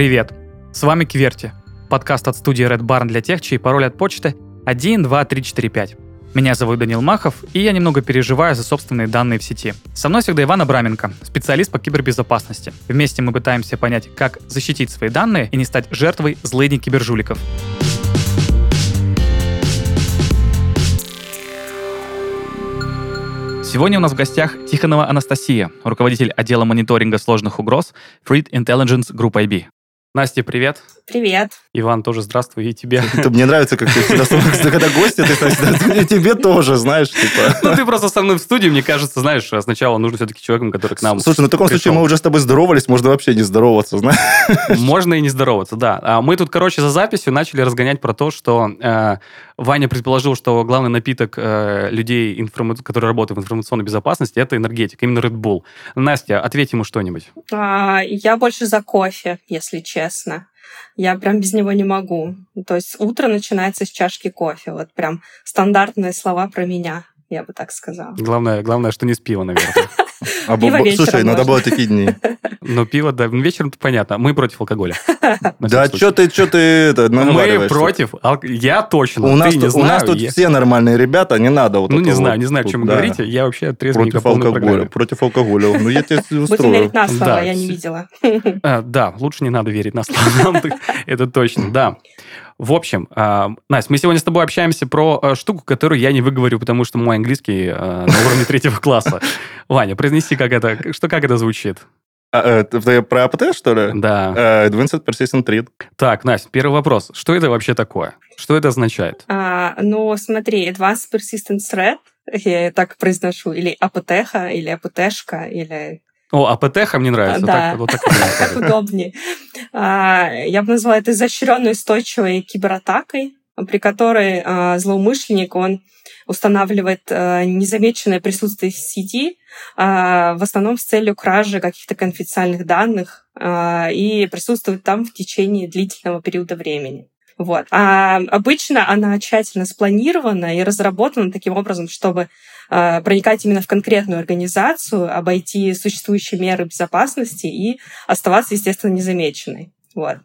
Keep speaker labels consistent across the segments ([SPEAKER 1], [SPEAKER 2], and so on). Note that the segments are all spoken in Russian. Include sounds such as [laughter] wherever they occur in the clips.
[SPEAKER 1] Привет! С вами Кверти, подкаст от студии Red Barn для тех, чей пароль от почты 12345. Меня зовут Данил Махов, и я немного переживаю за собственные данные в сети. Со мной всегда Иван Абраменко, специалист по кибербезопасности. Вместе мы пытаемся понять, как защитить свои данные и не стать жертвой злыдней кибержуликов. Сегодня у нас в гостях Тихонова Анастасия, руководитель отдела мониторинга сложных угроз Threat Intelligence Group IB. Настя, привет.
[SPEAKER 2] Привет.
[SPEAKER 1] Иван, тоже здравствуй, и тебе.
[SPEAKER 3] Мне нравится, как ты всегда, когда гости, ты всегда, и тебе тоже, знаешь, типа.
[SPEAKER 1] Ну, ты просто со мной в студии, мне кажется, знаешь, сначала нужно все-таки человеком, который к нам
[SPEAKER 3] Слушай, ну в таком случае мы уже с тобой здоровались, можно вообще не здороваться, знаешь.
[SPEAKER 1] Можно и не здороваться, да. А мы тут, короче, за записью начали разгонять про то, что э, Ваня предположил, что главный напиток э, людей, информа... которые работают в информационной безопасности, это энергетика, именно Red Bull. Настя, ответь ему что-нибудь.
[SPEAKER 2] А, я больше за кофе, если честно. Я прям без него не могу. То есть утро начинается с чашки кофе. Вот прям стандартные слова про меня, я бы так сказала.
[SPEAKER 1] Главное, главное что не с пива, наверное.
[SPEAKER 3] А
[SPEAKER 2] Пиво вечером
[SPEAKER 3] Слушай, надо было такие дни. [laughs]
[SPEAKER 1] Но пиво, да, ну, вечером-то понятно. Мы против алкоголя. [laughs]
[SPEAKER 3] Да что ты, что ты это.
[SPEAKER 1] Мы против. Я точно.
[SPEAKER 3] У
[SPEAKER 1] ты
[SPEAKER 3] нас, у нас тут
[SPEAKER 1] я-
[SPEAKER 3] все нормальные ребята, не надо вот
[SPEAKER 1] Ну, не знаю,
[SPEAKER 3] вот
[SPEAKER 1] не знаю, о чем вы
[SPEAKER 3] да.
[SPEAKER 1] говорите. Я вообще трезвенник
[SPEAKER 3] Против алкоголя, против алкоголя. Ну, я тебе
[SPEAKER 2] Будем
[SPEAKER 3] устрою.
[SPEAKER 2] верить на слово,
[SPEAKER 1] Да.
[SPEAKER 2] я не видела.
[SPEAKER 1] А, да, лучше не надо верить на слово. [laughs] Это точно, да. В общем, а, Настя, мы сегодня с тобой общаемся про а, штуку, которую я не выговорю, потому что мой английский а, на уровне третьего класса. [laughs] Ваня, произнеси, как это, что, как это звучит.
[SPEAKER 3] А, э, ты- про АПТ, что ли?
[SPEAKER 1] Да.
[SPEAKER 3] Э, Advanced Persistent Threat.
[SPEAKER 1] Так, Настя, первый вопрос. Что это вообще такое? Что это означает?
[SPEAKER 2] А, ну, смотри, Advanced Persistent Threat, я так произношу, или АПТХ, или АПТшка, или
[SPEAKER 1] О, АПТХ мне нравится.
[SPEAKER 2] Да.
[SPEAKER 1] Так, вот [laughs]
[SPEAKER 2] удобнее. А, Я бы назвала это изощренной устойчивой кибератакой, при которой а, злоумышленник, он устанавливает а, незамеченное присутствие в сети, а, в основном с целью кражи каких-то конфиденциальных данных и присутствует там в течение длительного периода времени. Вот. А обычно она тщательно спланирована и разработана таким образом, чтобы а, проникать именно в конкретную организацию, обойти существующие меры безопасности и оставаться, естественно, незамеченной. Вот.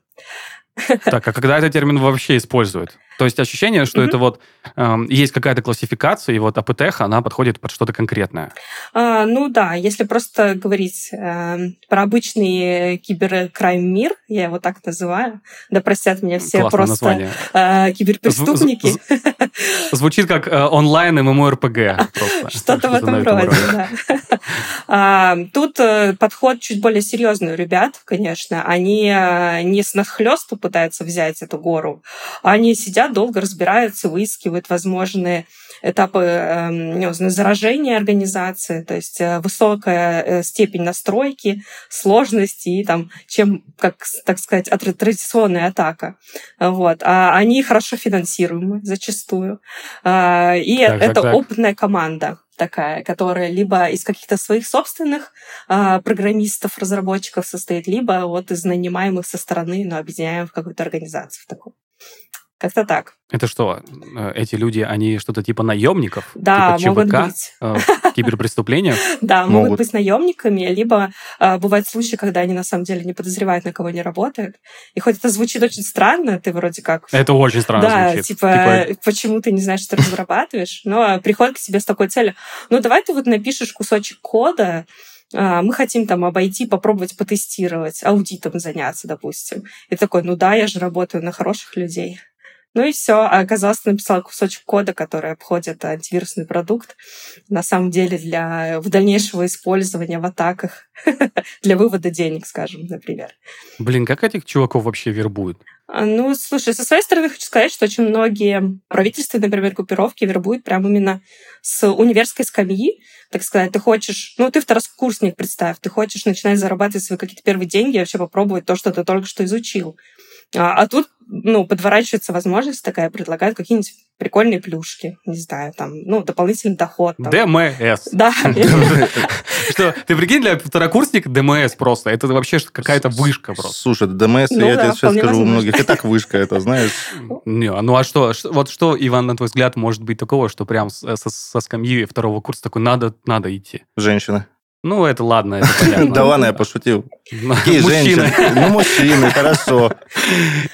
[SPEAKER 1] Так, а когда этот термин вообще используют? То есть ощущение, что
[SPEAKER 2] Мгм.
[SPEAKER 1] это вот эм, есть какая-то классификация, и вот АПТХ, она подходит под что-то конкретное.
[SPEAKER 2] А, ну да, если просто говорить э, про обычный киберкрайм мир, я его так называю, да простят меня все
[SPEAKER 1] Классное
[SPEAKER 2] просто
[SPEAKER 1] название.
[SPEAKER 2] э, киберпреступники.
[SPEAKER 1] Зв- Звучит как э, онлайн ММО-РПГ. [laughs]
[SPEAKER 2] Что-то в этом роде, да. [laughs] А, Тут э, подход чуть более серьезный у ребят, конечно. Они э, не с нахлёсту пытаются взять эту гору, а они сидят, долго разбираются, выискивают возможные этапы э, не знаю, заражения организации, то есть э, высокая э, степень настройки, сложности и там, чем, как, так сказать, традиционная атака. Вот. А они хорошо финансируемы зачастую. А, И
[SPEAKER 1] Так, так,
[SPEAKER 2] это
[SPEAKER 1] так.
[SPEAKER 2] опытная команда такая, которая либо из каких-то своих собственных а, программистов, разработчиков состоит, либо вот из нанимаемых со стороны, но объединяем в какую-то организацию в такую. Как-то так.
[SPEAKER 1] Это что, э, эти люди, они что-то типа наемников?
[SPEAKER 2] Да,
[SPEAKER 1] типа
[SPEAKER 2] могут
[SPEAKER 1] ЧВК
[SPEAKER 2] быть.
[SPEAKER 1] э, в киберпреступлениях? [laughs]
[SPEAKER 2] Да, могут, быть наемниками, либо а, бывают случаи, когда они на самом деле не подозревают, на кого они работают. И хоть это звучит очень странно, ты вроде как
[SPEAKER 1] Это очень странно
[SPEAKER 2] да,
[SPEAKER 1] звучит.
[SPEAKER 2] типа, почему ты не знаешь, что ты разрабатываешь, но приходит к тебе с такой целью, ну, давай ты вот напишешь кусочек кода, а, мы хотим там обойти, попробовать потестировать, аудитом заняться, допустим. И такой, ну да, я же работаю на хороших людей. Ну и все. А оказалось, написала кусочек кода, который обходит антивирусный продукт. На самом деле для в дальнейшего использования в атаках, [laughs] для вывода денег, скажем, например.
[SPEAKER 1] Блин, как этих чуваков вообще вербуют?
[SPEAKER 2] А, Ну, слушай, со своей стороны хочу сказать, что очень многие правительственные, например, группировки вербуют прямо именно с универской скамьи, так сказать. Ты хочешь, ну, ты второкурсник, представь, ты хочешь начинать зарабатывать свои какие-то первые деньги, вообще попробовать то, что ты только что изучил. А, а тут, ну, подворачивается возможность такая, предлагают какие-нибудь прикольные плюшки, не знаю, там, ну, дополнительный доход. там.
[SPEAKER 1] ДМС.
[SPEAKER 2] Да, [laughs]
[SPEAKER 1] Что, ты прикинь, для второкурсника ДМС просто. Это вообще что- какая-то вышка просто.
[SPEAKER 3] Слушай, ДМС,
[SPEAKER 2] Ну
[SPEAKER 3] я тебе сейчас скажу, у многих и так вышка это, знаешь.
[SPEAKER 1] Не, ну а что, вот что, Иван, на твой взгляд, может быть такого, что прям с- со, скамьи второго курса такой, надо, надо идти?
[SPEAKER 3] Женщины.
[SPEAKER 1] Ну, это ладно, это [laughs] понятно.
[SPEAKER 3] Да ладно, я пошутил. Какие
[SPEAKER 1] Мужчины.
[SPEAKER 3] женщины? Ну, мужчины, хорошо.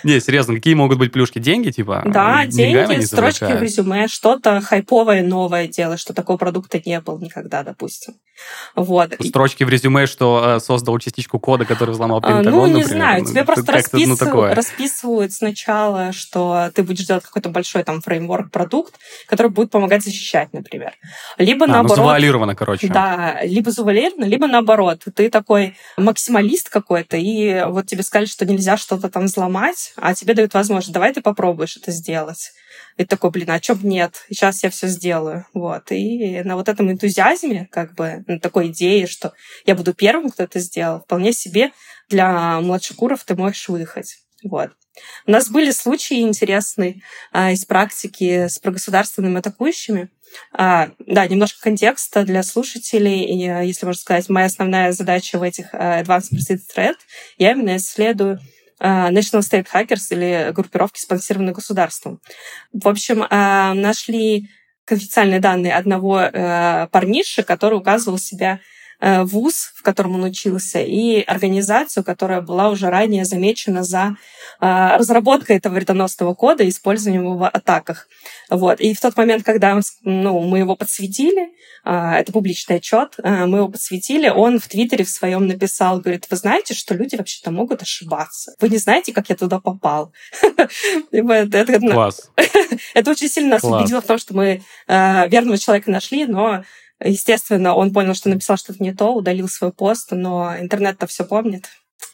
[SPEAKER 1] Не, серьезно, какие могут быть плюшки? Деньги, типа?
[SPEAKER 2] Да,
[SPEAKER 1] Деньгами
[SPEAKER 2] деньги, строчки в резюме, что-то хайповое, новое делать, что такого продукта не было никогда, допустим. Вот. И-
[SPEAKER 1] Строчки в резюме, что э, создал частичку кода, который взломал Пентагон,
[SPEAKER 2] Ну, не
[SPEAKER 1] например.
[SPEAKER 2] знаю, тебе
[SPEAKER 1] Это
[SPEAKER 2] просто
[SPEAKER 1] как-то, ну,
[SPEAKER 2] расписывают,
[SPEAKER 1] такое.
[SPEAKER 2] расписывают сначала, что ты будешь делать какой-то большой там фреймворк-продукт, который будет помогать защищать, например. Либо
[SPEAKER 1] А, ну,
[SPEAKER 2] наоборот...
[SPEAKER 1] завуалировано, короче.
[SPEAKER 2] Да, либо завуалировано, либо наоборот. Ты такой максималист какой-то, и вот тебе сказали, что нельзя что-то там взломать, а тебе дают возможность, давай ты попробуешь это сделать. И такой, блин, а чё б нет? Сейчас я все сделаю. Вот. И на вот этом энтузиазме, как бы, на такой идее, что я буду первым, кто это сделал, вполне себе для младшекуров ты можешь выехать. Вот. У нас были случаи интересные а, из практики с прогосударственными атакующими. А, да, немножко контекста для слушателей. И, э, если можно сказать, моя основная задача в этих э, Advanced Persistent Threat, я именно исследую National State Hackers или группировки, спонсированные государством. В общем, э, нашли конфиденциальные данные одного э, парниши, который указывал себя э, вуз, в котором он учился, и организацию, которая была уже ранее замечена за э, разработкой этого вредоносного кода и использованием его в атаках. Вот. И в тот момент, когда ну, мы его подсветили, а, это публичный отчет, мы его подсветили, он в Твиттере в своем написал, говорит, вы знаете, что люди вообще-то могут ошибаться. Вы не знаете, как я туда попал. [laughs] Это-
[SPEAKER 1] Класс. [laughs]
[SPEAKER 2] это очень сильно нас убедило в том, что мы э, верного человека нашли, но, естественно, он понял, что написал что-то не то, удалил свой пост, но интернет-то все помнит.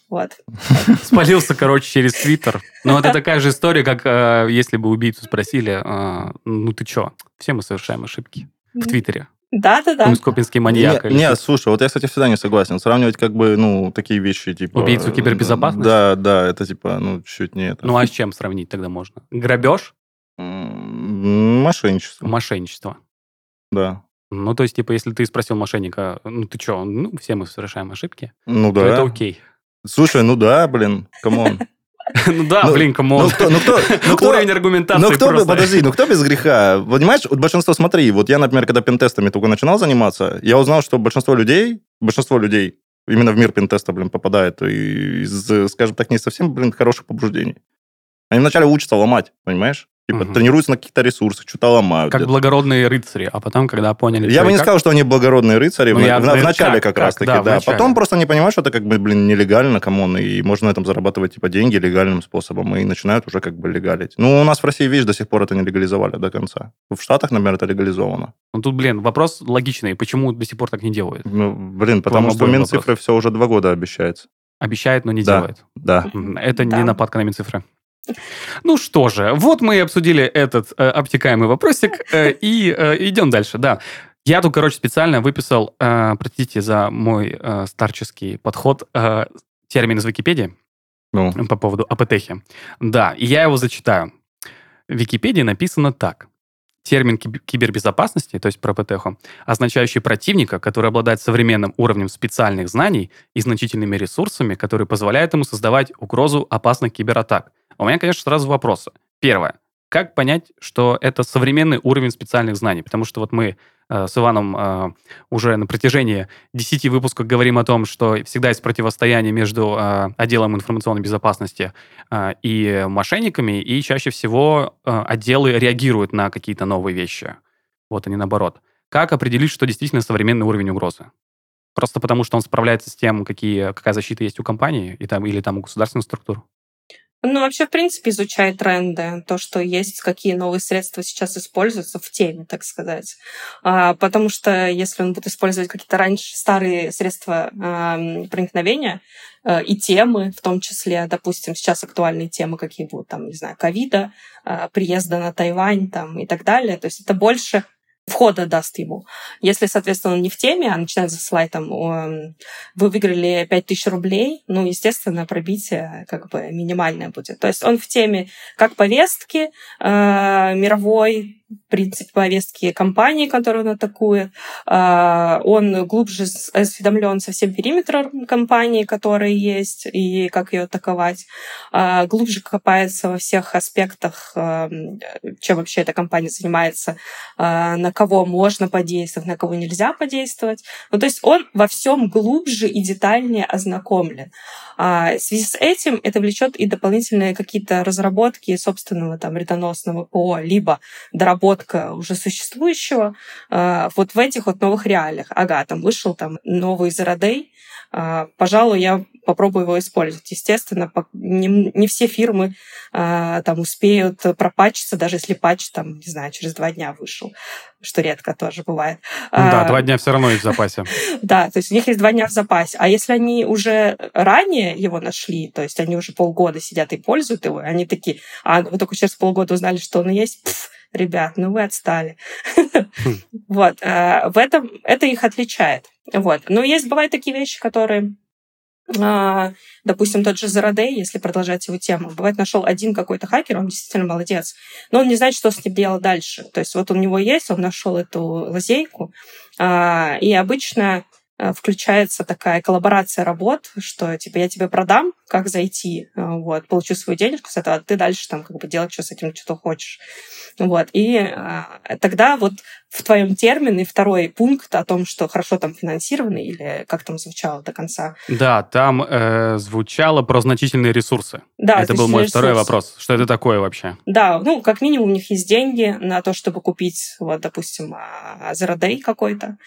[SPEAKER 2] Вот. [laughs]
[SPEAKER 1] Спалился, короче, через Твиттер. Но это такая же история, как э, если бы убийцу спросили, э, ну ты чё, все мы совершаем ошибки в Твиттере.
[SPEAKER 2] Да-да-да.
[SPEAKER 1] Какой-нибудь копинский маньяк.
[SPEAKER 3] Не, не, слушай, вот я, кстати, всегда не согласен. Сравнивать как бы, ну, такие вещи, типа...
[SPEAKER 1] Убийцу
[SPEAKER 3] э,
[SPEAKER 1] кибербезопасности?
[SPEAKER 3] Да, да, это типа, ну, чуть не это.
[SPEAKER 1] Ну а с чем сравнить тогда можно? Грабеж,
[SPEAKER 3] Мошенничество,
[SPEAKER 1] мошенничество.
[SPEAKER 3] да.
[SPEAKER 1] Ну, то есть, типа, если ты спросил мошенника, ну ты чё, ну, все мы совершаем ошибки,
[SPEAKER 3] Ну
[SPEAKER 1] то
[SPEAKER 3] да.
[SPEAKER 1] это окей.
[SPEAKER 3] Слушай, ну да, блин, камон. [laughs]
[SPEAKER 1] Ну да,
[SPEAKER 3] Ну,
[SPEAKER 1] блин, камон.
[SPEAKER 3] Ну кто, ну [laughs] ну кто,
[SPEAKER 1] Уровень аргументации
[SPEAKER 3] ну кто, подожди, ну кто без греха? Понимаешь, большинство, смотри, вот я, например, когда пентестами только начинал заниматься, я узнал, что большинство людей, большинство людей именно в мир пентеста, блин, попадает из, скажем так, не совсем, блин, хороших побуждений. Они вначале учатся ломать, понимаешь? Типа
[SPEAKER 1] Мгм.
[SPEAKER 3] тренируются на каких-то ресурсах, что-то ломают.
[SPEAKER 1] Как
[SPEAKER 3] где-то.
[SPEAKER 1] благородные рыцари, а потом, когда поняли,
[SPEAKER 3] Я бы не
[SPEAKER 1] как,
[SPEAKER 3] сказал, что они благородные рыцари
[SPEAKER 1] Ну,
[SPEAKER 3] в,
[SPEAKER 1] я-
[SPEAKER 3] в- в начале
[SPEAKER 1] как,
[SPEAKER 3] как,
[SPEAKER 1] как,
[SPEAKER 3] раз таки,
[SPEAKER 1] да,
[SPEAKER 3] да.
[SPEAKER 1] начале.
[SPEAKER 3] Потом просто они понимают, что это как бы, блин, нелегально, come on, и можно на этом зарабатывать типа деньги легальным способом, и начинают уже как бы легалить. Ну, у нас в России, видишь, до сих пор это не легализовали до конца. В Штатах, например, это легализовано.
[SPEAKER 1] Ну, тут, блин, вопрос логичный. Почему до сих пор так не делают?
[SPEAKER 3] Ну, блин, потому что Минцифры все уже два года обещается.
[SPEAKER 1] Обещает, но не
[SPEAKER 3] Да.
[SPEAKER 1] делает.
[SPEAKER 3] Да.
[SPEAKER 1] Это
[SPEAKER 2] Да.
[SPEAKER 1] не нападка на Минцифры. Ну что же, вот мы и обсудили этот э, обтекаемый вопросик, э, и э, идем дальше, да. Я тут, короче, специально выписал, э, простите за мой э, старческий подход, э, термин из Википедии
[SPEAKER 3] Ну,
[SPEAKER 1] по поводу АПТХи. Да, и я его зачитаю. В Википедии написано так. Термин киб- кибербезопасности, то есть про АПТХу, означающий противника, который обладает современным уровнем специальных знаний и значительными ресурсами, которые позволяют ему создавать угрозу опасных кибератак. У меня, конечно, сразу вопросы. Первое. Как понять, что это современный уровень специальных знаний? Потому что вот мы э, с Иваном э, уже на протяжении 10 выпусков говорим о том, что всегда есть противостояние между э, отделом информационной безопасности э, и мошенниками, и чаще всего э, отделы реагируют на какие-то новые вещи. Вот они наоборот. Как определить, что действительно современный уровень угрозы? Просто потому, что он справляется с тем, какие, какая защита есть у компании и там, или там у государственных структур?
[SPEAKER 2] Ну, вообще, в принципе, изучай тренды, то, что есть, какие новые средства сейчас используются в теме, так сказать. А, потому что если он будет использовать какие-то раньше старые средства ам, проникновения э, и темы, в том числе, допустим, сейчас актуальные темы, какие будут, там, не знаю, ковида, а, приезда на Тайвань там, и так далее, то есть это больше входа даст ему. Если, соответственно, он не в теме, а начинает там, эм, вы выиграли 5000 рублей, ну, естественно, пробитие как бы минимальное будет. То есть он в теме как повестки э, мировой, принципе повестки компании, которую он атакует. А, он глубже осведомлен со всем периметром компании, которая есть, и как ее атаковать. А, глубже копается во всех аспектах, чем вообще эта компания занимается, на кого можно подействовать, на кого нельзя подействовать. Ну, то есть он во всем глубже и детальнее ознакомлен. В связи с этим это влечет и дополнительные какие-то разработки собственного там вредоносного ПО, либо доработка уже существующего э, вот в этих вот новых реалиях. Ага, там вышел там новый Зарадей, э, пожалуй, я попробую его использовать. Естественно, не, не все фирмы э, там успеют пропачиться, даже если патч там, не знаю, через два дня вышел, что редко тоже бывает.
[SPEAKER 1] Да, два дня все равно есть в запасе. [laughs]
[SPEAKER 2] Да, то есть у них есть два дня в запасе. А если они уже ранее его нашли, то есть они уже полгода сидят и пользуют его, они такие, а вы только через полгода узнали, что он есть, Пфф, ребят, ну вы отстали. Хм. [laughs] Вот. Э, в этом это их отличает. Вот. Но есть, бывают такие вещи, которые а, допустим, тот же Зарадей, если продолжать его тему, бывает, нашел один какой-то хакер, он действительно молодец, но он не знает, что с ним делать дальше. То есть вот у него есть, он нашел эту лазейку, а, и обычно а, включается такая коллаборация работ, что типа я тебе продам, как зайти, вот, получу свою денежку с этого, а ты дальше там как бы делать что с этим, что хочешь. Вот. И а, тогда вот в твоем термине второй пункт о том, что хорошо там финансированы, или как там звучало до конца?
[SPEAKER 1] Да, там э, звучало про значительные ресурсы. Да, это был мой ресурсы. второй вопрос. Что это такое вообще?
[SPEAKER 2] Да, ну, как минимум у них есть деньги на то, чтобы купить, вот, допустим, Zero какой-то.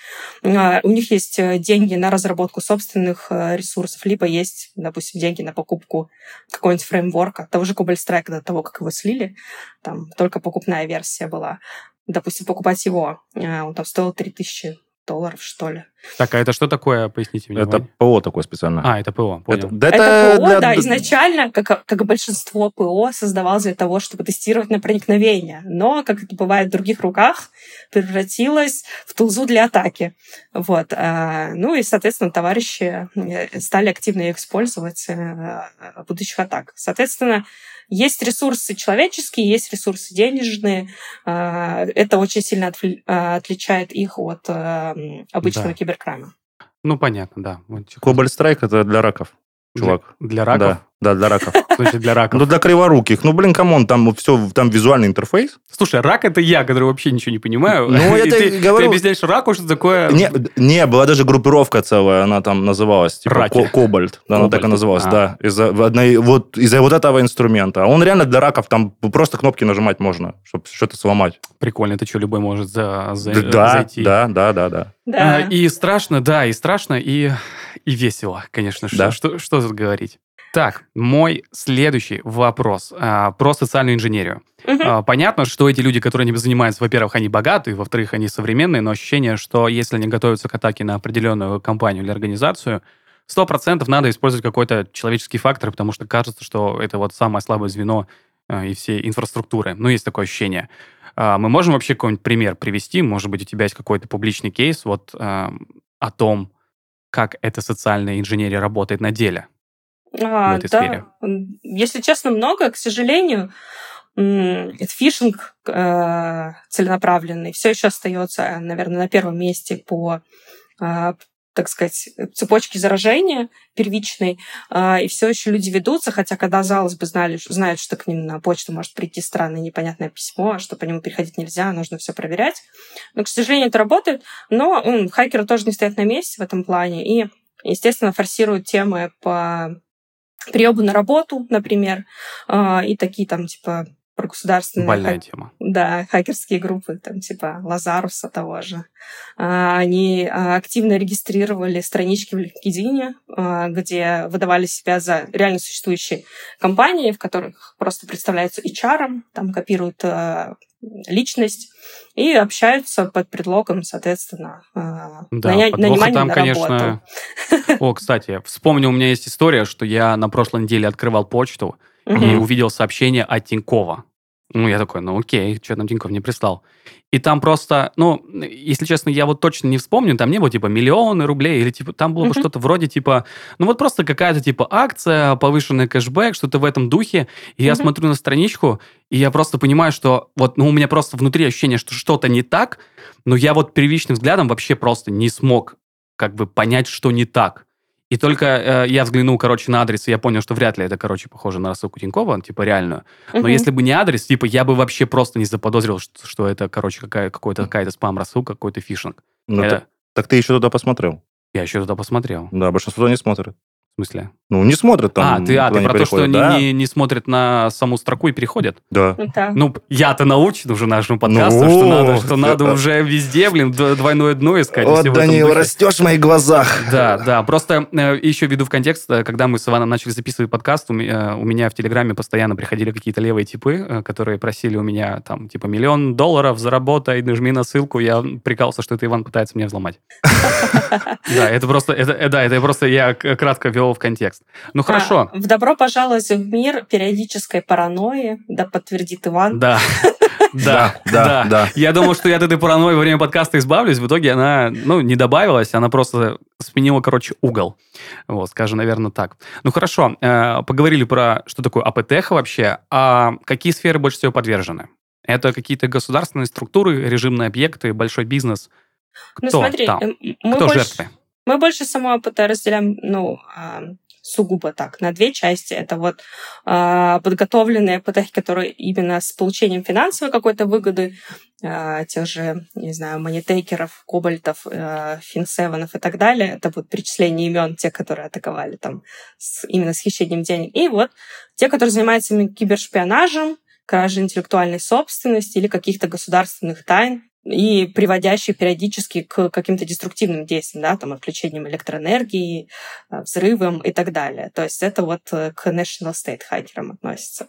[SPEAKER 2] А, у них есть э, деньги на разработку собственных э, ресурсов, либо есть, допустим, деньги на покупку какого-нибудь фреймворка, того же Strike до того, как его слили, там только покупная версия была. Допустим, покупать его, э, он там стоил 3000 долларов, что ли.
[SPEAKER 1] Так, а это что такое, поясните мне?
[SPEAKER 3] Это ПО такое специальное.
[SPEAKER 1] А, это ПО, понял.
[SPEAKER 2] Это, это, это ПО, для... да, изначально, как, как большинство ПО, создавалось для того, чтобы тестировать на проникновение. Но, как это бывает в других руках, превратилось в тулзу для атаки. Вот. А, ну и, соответственно, товарищи э, стали активно ее использовать э, в будущих атак. Соответственно, есть ресурсы человеческие, есть ресурсы денежные. А, это очень сильно а, отличает их от э, обычного да. Киберкрайма.
[SPEAKER 1] Ну, понятно, да.
[SPEAKER 3] Cobalt Strike это для раков, чувак.
[SPEAKER 1] Для, для раков?
[SPEAKER 3] Да. Да, для раков.
[SPEAKER 1] Значит, для раков.
[SPEAKER 3] Ну, для криворуких. Ну, блин, come on, там все, там визуальный интерфейс.
[SPEAKER 1] Слушай, рак это я, который вообще ничего не понимаю. Ну, [laughs] я ты, говорю... Ты объясняешь раку, что такое...
[SPEAKER 3] Не, не, была даже группировка целая, она там называлась, типа Cobalt. Да, она так и называлась, а. да. Из-за, одной, вот, из-за вот этого инструмента. А он реально для раков, там просто кнопки нажимать можно, чтобы что-то сломать.
[SPEAKER 1] Прикольно, это что, любой может за, за,
[SPEAKER 3] да,
[SPEAKER 1] зайти.
[SPEAKER 3] Да, да, да, да.
[SPEAKER 1] да. А, и страшно, да, и страшно, и, и весело, конечно. Да. Что, что, что тут говорить? Так, мой следующий вопрос а, про социальную инженерию. Угу. А, понятно, что эти люди, которые не занимаются, во-первых, они богатые, во-вторых, они современные, но ощущение, что если они готовятся к атаке на определенную компанию или организацию, сто процентов надо использовать какой-то человеческий фактор, потому что кажется, что это вот самое слабое звено а, и всей инфраструктуры. Ну, есть такое ощущение. А, мы можем вообще какой-нибудь пример привести? Может быть, у тебя есть какой-то публичный кейс вот а, о том, как эта социальная инженерия работает на деле?
[SPEAKER 2] А, в этой да. сфере? Если честно, много, к сожалению. Фишинг э, целенаправленный все еще остается, наверное, на первом месте по э, так сказать, цепочке заражения первичной, э, и все еще люди ведутся, хотя, когда, казалось бы, знали, знают, что к ним на почту может прийти странное непонятное письмо, что по нему переходить нельзя, нужно все проверять. Но, к сожалению, это работает. Но м, хакеры тоже не стоят на месте в этом плане, и, естественно, форсируют темы по приемы на работу, например, а, и такие там, типа, про государственные...
[SPEAKER 1] Больная хак... тема.
[SPEAKER 2] Да, хакерские группы, там, типа, Лазаруса того же. А, они а, активно регистрировали странички в LinkedIn, где выдавали себя за реально существующие компании, в которых просто представляются HR, там копируют личность и общаются под предлогом, соответственно,
[SPEAKER 1] да, наня... нанимания там, на конечно... [laughs] О, кстати, вспомнил, у меня есть история, что я на прошлой неделе открывал почту и увидел сообщение от Тинькова. Ну, я такой, ну окей, что там Тинькофф не прислал. И там просто, ну, если честно, я вот точно не вспомню, там не было типа миллионы рублей, или типа там было бы что-то вроде типа, ну вот просто какая-то типа акция, повышенный кэшбэк, что-то в этом духе. И я смотрю на страничку, и я просто понимаю, что вот, ну, у меня просто внутри ощущение, что что-то не так, но я вот первичным взглядом вообще просто не смог как бы понять, что не так. И только э, я взглянул, короче, на адрес, и я понял, что вряд ли это, короче, похоже на рассылку Тинькова, типа, реальную. Но угу. если бы не адрес, типа, я бы вообще просто не заподозрил, что, что это, короче, какая, какой-то какая-то спам-рассылка, какой-то фишинг.
[SPEAKER 3] Ну, это... так, так ты еще туда посмотрел?
[SPEAKER 1] Я еще туда посмотрел.
[SPEAKER 3] Да, большинство не смотрит.
[SPEAKER 1] Смысле?
[SPEAKER 3] Ну, не смотрят там.
[SPEAKER 1] А, ты, а, ты про то, что они да? не, не смотрят на саму строку и переходят?
[SPEAKER 3] Да.
[SPEAKER 2] да.
[SPEAKER 1] Ну, я-то научен уже нашему подкасту, ну, что надо, что надо уже везде, блин, двойное дно искать.
[SPEAKER 3] Вот, Данил, растешь в моих глазах.
[SPEAKER 1] Да, да. Просто э, еще введу в контекст, э, когда мы с Иваном начали записывать подкаст, у меня, у меня в Телеграме постоянно приходили какие-то левые типы, э, которые просили у меня там, типа, миллион долларов заработай, нажми на ссылку. Я прикался, что это Иван пытается меня взломать. [laughs] Да, это просто, да, это просто я кратко ввел в контекст. Ну хорошо.
[SPEAKER 2] А, в добро пожаловать в мир периодической паранойи, да подтвердит Иван. [laughs]
[SPEAKER 1] Да. Да, да, да. Я думал, что я от этой паранойи во время подкаста избавлюсь. В итоге она, ну, не добавилась, она просто сменила, короче, угол. Вот, скажем, наверное, так. Ну, хорошо. Э, поговорили про, что такое АПТХ вообще. А какие сферы больше всего подвержены? Это какие-то государственные структуры, режимные объекты, большой бизнес?
[SPEAKER 2] Ну, Кто ну, смотри, там?
[SPEAKER 1] Мы Кто больше, жертвы?
[SPEAKER 2] Мы больше само АПТ разделяем, ну, а, сугубо так, на две части. Это вот э, подготовленные ипотеки, которые именно с получением финансовой какой-то выгоды, э, тех же, не знаю, монетейкеров, кобальтов, э, финсевенов и так далее. Это вот перечисление имен тех, которые атаковали там с, именно с хищением денег. И вот те, которые занимаются кибершпионажем, кражей интеллектуальной собственности или каких-то государственных тайн, и приводящий периодически к каким-то деструктивным действиям, да, там, отключением электроэнергии, э, взрывам и так далее. То есть это вот э, к National State хакерам относится.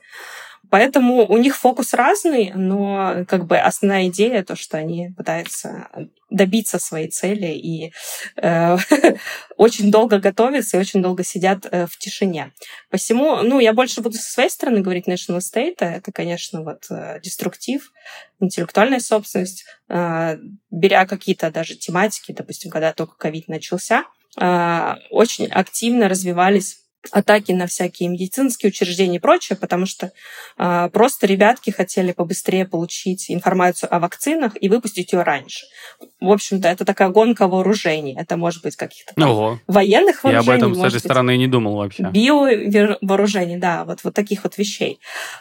[SPEAKER 2] Поэтому у них фокус разный, но как бы основная идея то, что они пытаются добиться своей цели и э, [laughs] очень долго готовятся и очень долго сидят э, в тишине. Посему, ну, я больше буду со своей стороны говорить National State. Это, конечно, вот э, деструктив, интеллектуальная собственность, э, беря какие-то даже тематики, допустим, когда только ковид начался, э, очень активно развивались атаки на всякие медицинские учреждения и прочее, потому что э, просто ребятки хотели побыстрее получить информацию о вакцинах и выпустить ее раньше. В общем-то, это такая гонка вооружений. Это может быть каких-то там, военных вооружений.
[SPEAKER 1] Я об этом с этой стороны не думал вообще.
[SPEAKER 2] Биовооружений, да, вот, вот таких вот вещей.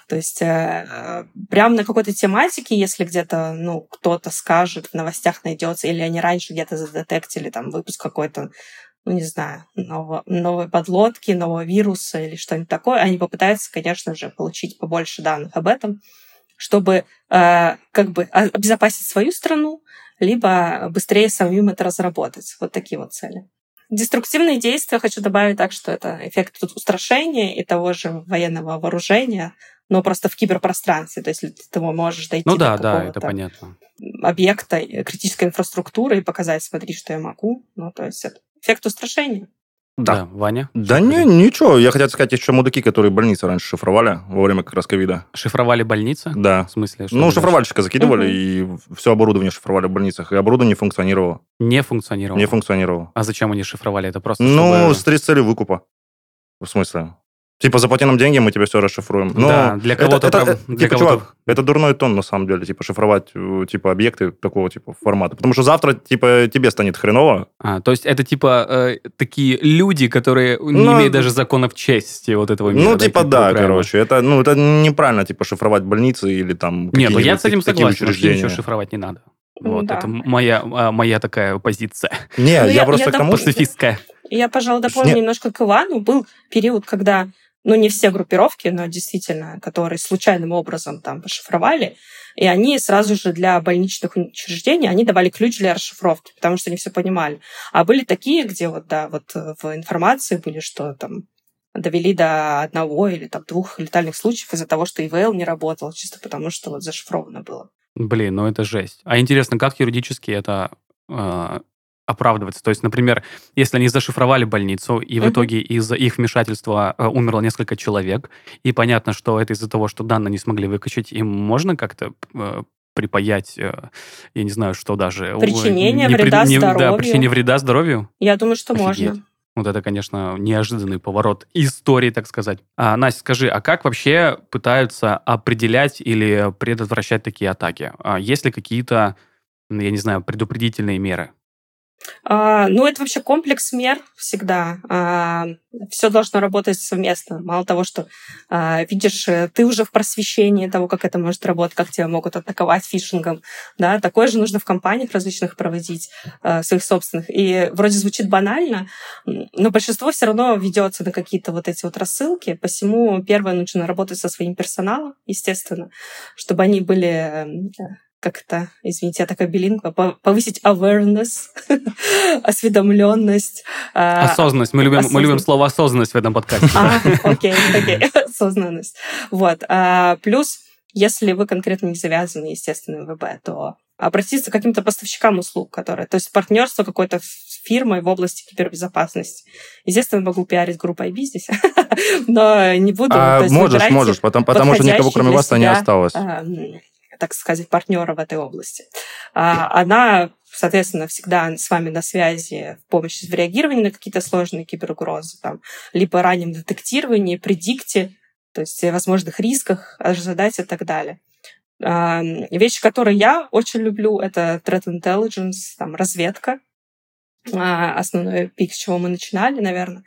[SPEAKER 2] То есть э, прямо на какой-то тематике, если где-то ну, кто-то скажет, в новостях найдется, или они раньше где-то задетектили там выпуск какой-то ну, не знаю, нового, новой подлодки, нового вируса или что-нибудь такое, они попытаются, конечно же, получить побольше данных об этом, чтобы э, как бы обезопасить свою страну, либо быстрее самим это разработать. Вот такие вот цели. Деструктивные действия хочу добавить так, что это эффект устрашения и того же военного вооружения, но просто в киберпространстве. То есть ты можешь дойти
[SPEAKER 1] ну, да, до да, это понятно.
[SPEAKER 2] объекта критической инфраструктуры и показать, смотри, что я могу. Ну, то есть это эффект устрашения.
[SPEAKER 1] Да. да. Ваня?
[SPEAKER 3] Да не, ничего. Я хотел сказать, еще мудаки, которые больницы раньше шифровали во время как раз ковида.
[SPEAKER 1] Шифровали больницы?
[SPEAKER 3] Да.
[SPEAKER 1] В смысле?
[SPEAKER 3] Что ну, шифровальщика закидывали, угу. и все оборудование шифровали в больницах. И оборудование функционировало.
[SPEAKER 1] Не функционировало?
[SPEAKER 3] Не функционировало.
[SPEAKER 1] А зачем они шифровали? Это просто
[SPEAKER 3] Ну, чтобы... с целью выкупа. В смысле? Типа, заплати нам деньги, мы тебе все расшифруем.
[SPEAKER 1] Но да, для кого-то...
[SPEAKER 3] Это,
[SPEAKER 1] это,
[SPEAKER 3] для типа, кого-то... чувак, это дурной тон, на самом деле, типа, шифровать, э, типа, объекты такого, типа, формата. Потому что завтра, типа, тебе станет хреново.
[SPEAKER 1] А, то есть это, типа, э, такие люди, которые ну, не имеют даже законов чести вот этого мира.
[SPEAKER 3] Ну, да, типа, да, правильно. короче. Это, ну, это неправильно, типа, шифровать больницы или там
[SPEAKER 1] Нет, ну я с этим согласен, что ничего шифровать не надо. Вот, да. это моя, а, моя такая позиция.
[SPEAKER 3] Не, ну, я, я просто я к тому...
[SPEAKER 1] Пацифистская.
[SPEAKER 2] Я, пожалуй, дополню немножко к Ивану. Был период, когда ну, не все группировки, но действительно, которые случайным образом там пошифровали, и они сразу же для больничных учреждений, они давали ключ для расшифровки, потому что они все понимали. А были такие, где вот, да, вот в информации были, что там довели до одного или там двух летальных случаев из-за того, что ИВЛ не работал, чисто потому что вот зашифровано было.
[SPEAKER 1] Блин, ну это жесть. А интересно, как юридически это э, оправдывается. То есть, например, если они зашифровали больницу, и в
[SPEAKER 2] Мгм.
[SPEAKER 1] итоге из-за их вмешательства э, умерло несколько человек, и понятно, что это из-за того, что данные не смогли выкачать, им можно как-то э, припаять, э, я не знаю, что даже...
[SPEAKER 2] Причинение
[SPEAKER 1] не
[SPEAKER 2] вреда
[SPEAKER 1] не- Да,
[SPEAKER 2] здоровью.
[SPEAKER 1] причинение вреда здоровью.
[SPEAKER 2] Я думаю, что
[SPEAKER 1] Офигеть.
[SPEAKER 2] можно.
[SPEAKER 1] Вот это, конечно, неожиданный поворот истории, так сказать. А, Настя, скажи, а как вообще пытаются определять или предотвращать такие атаки? А есть ли какие-то, я не знаю, предупредительные меры?
[SPEAKER 2] А, ну, это вообще комплекс мер всегда. все должно работать совместно. Мало того, что а, видишь, э, ты уже в просвещении того, как это может работать, как тебя могут атаковать фишингом. Да? Такое же нужно в компаниях различных проводить, а, своих собственных. И вроде звучит банально, но большинство все равно ведется на какие-то вот эти вот рассылки. Посему первое нужно работать со своим персоналом, естественно, чтобы они были как это, извините, я такая билингва, по- повысить awareness, [laughs] осведомленность. а,
[SPEAKER 1] Осознанность. Мы любим, мы любим
[SPEAKER 2] осознанность.
[SPEAKER 1] слово осознанность в этом подкасте.
[SPEAKER 2] А, [laughs] окей, окей, [laughs] осознанность. Вот. а, Плюс, если вы конкретно не завязаны, естественно, в ВБ, то обратиться к каким-то поставщикам услуг, которые, то есть партнерство какой-то с фирмой в области кибербезопасности. Естественно, могу пиарить группу IB здесь, но не буду.
[SPEAKER 3] А
[SPEAKER 2] есть
[SPEAKER 3] можешь, можешь, потому, потому что никого кроме вас-то не осталось.
[SPEAKER 2] Так сказать, партнера в этой области. А, Она, соответственно, всегда с вами на связи в помощи в реагировании на какие-то сложные киберугрозы, там, либо раннем детектировании, предикте, то есть о возможных рисках, ожидать и так далее. Вещи, которые я очень люблю, это threat intelligence, там, разведка, основной пик, с чего мы начинали, наверное.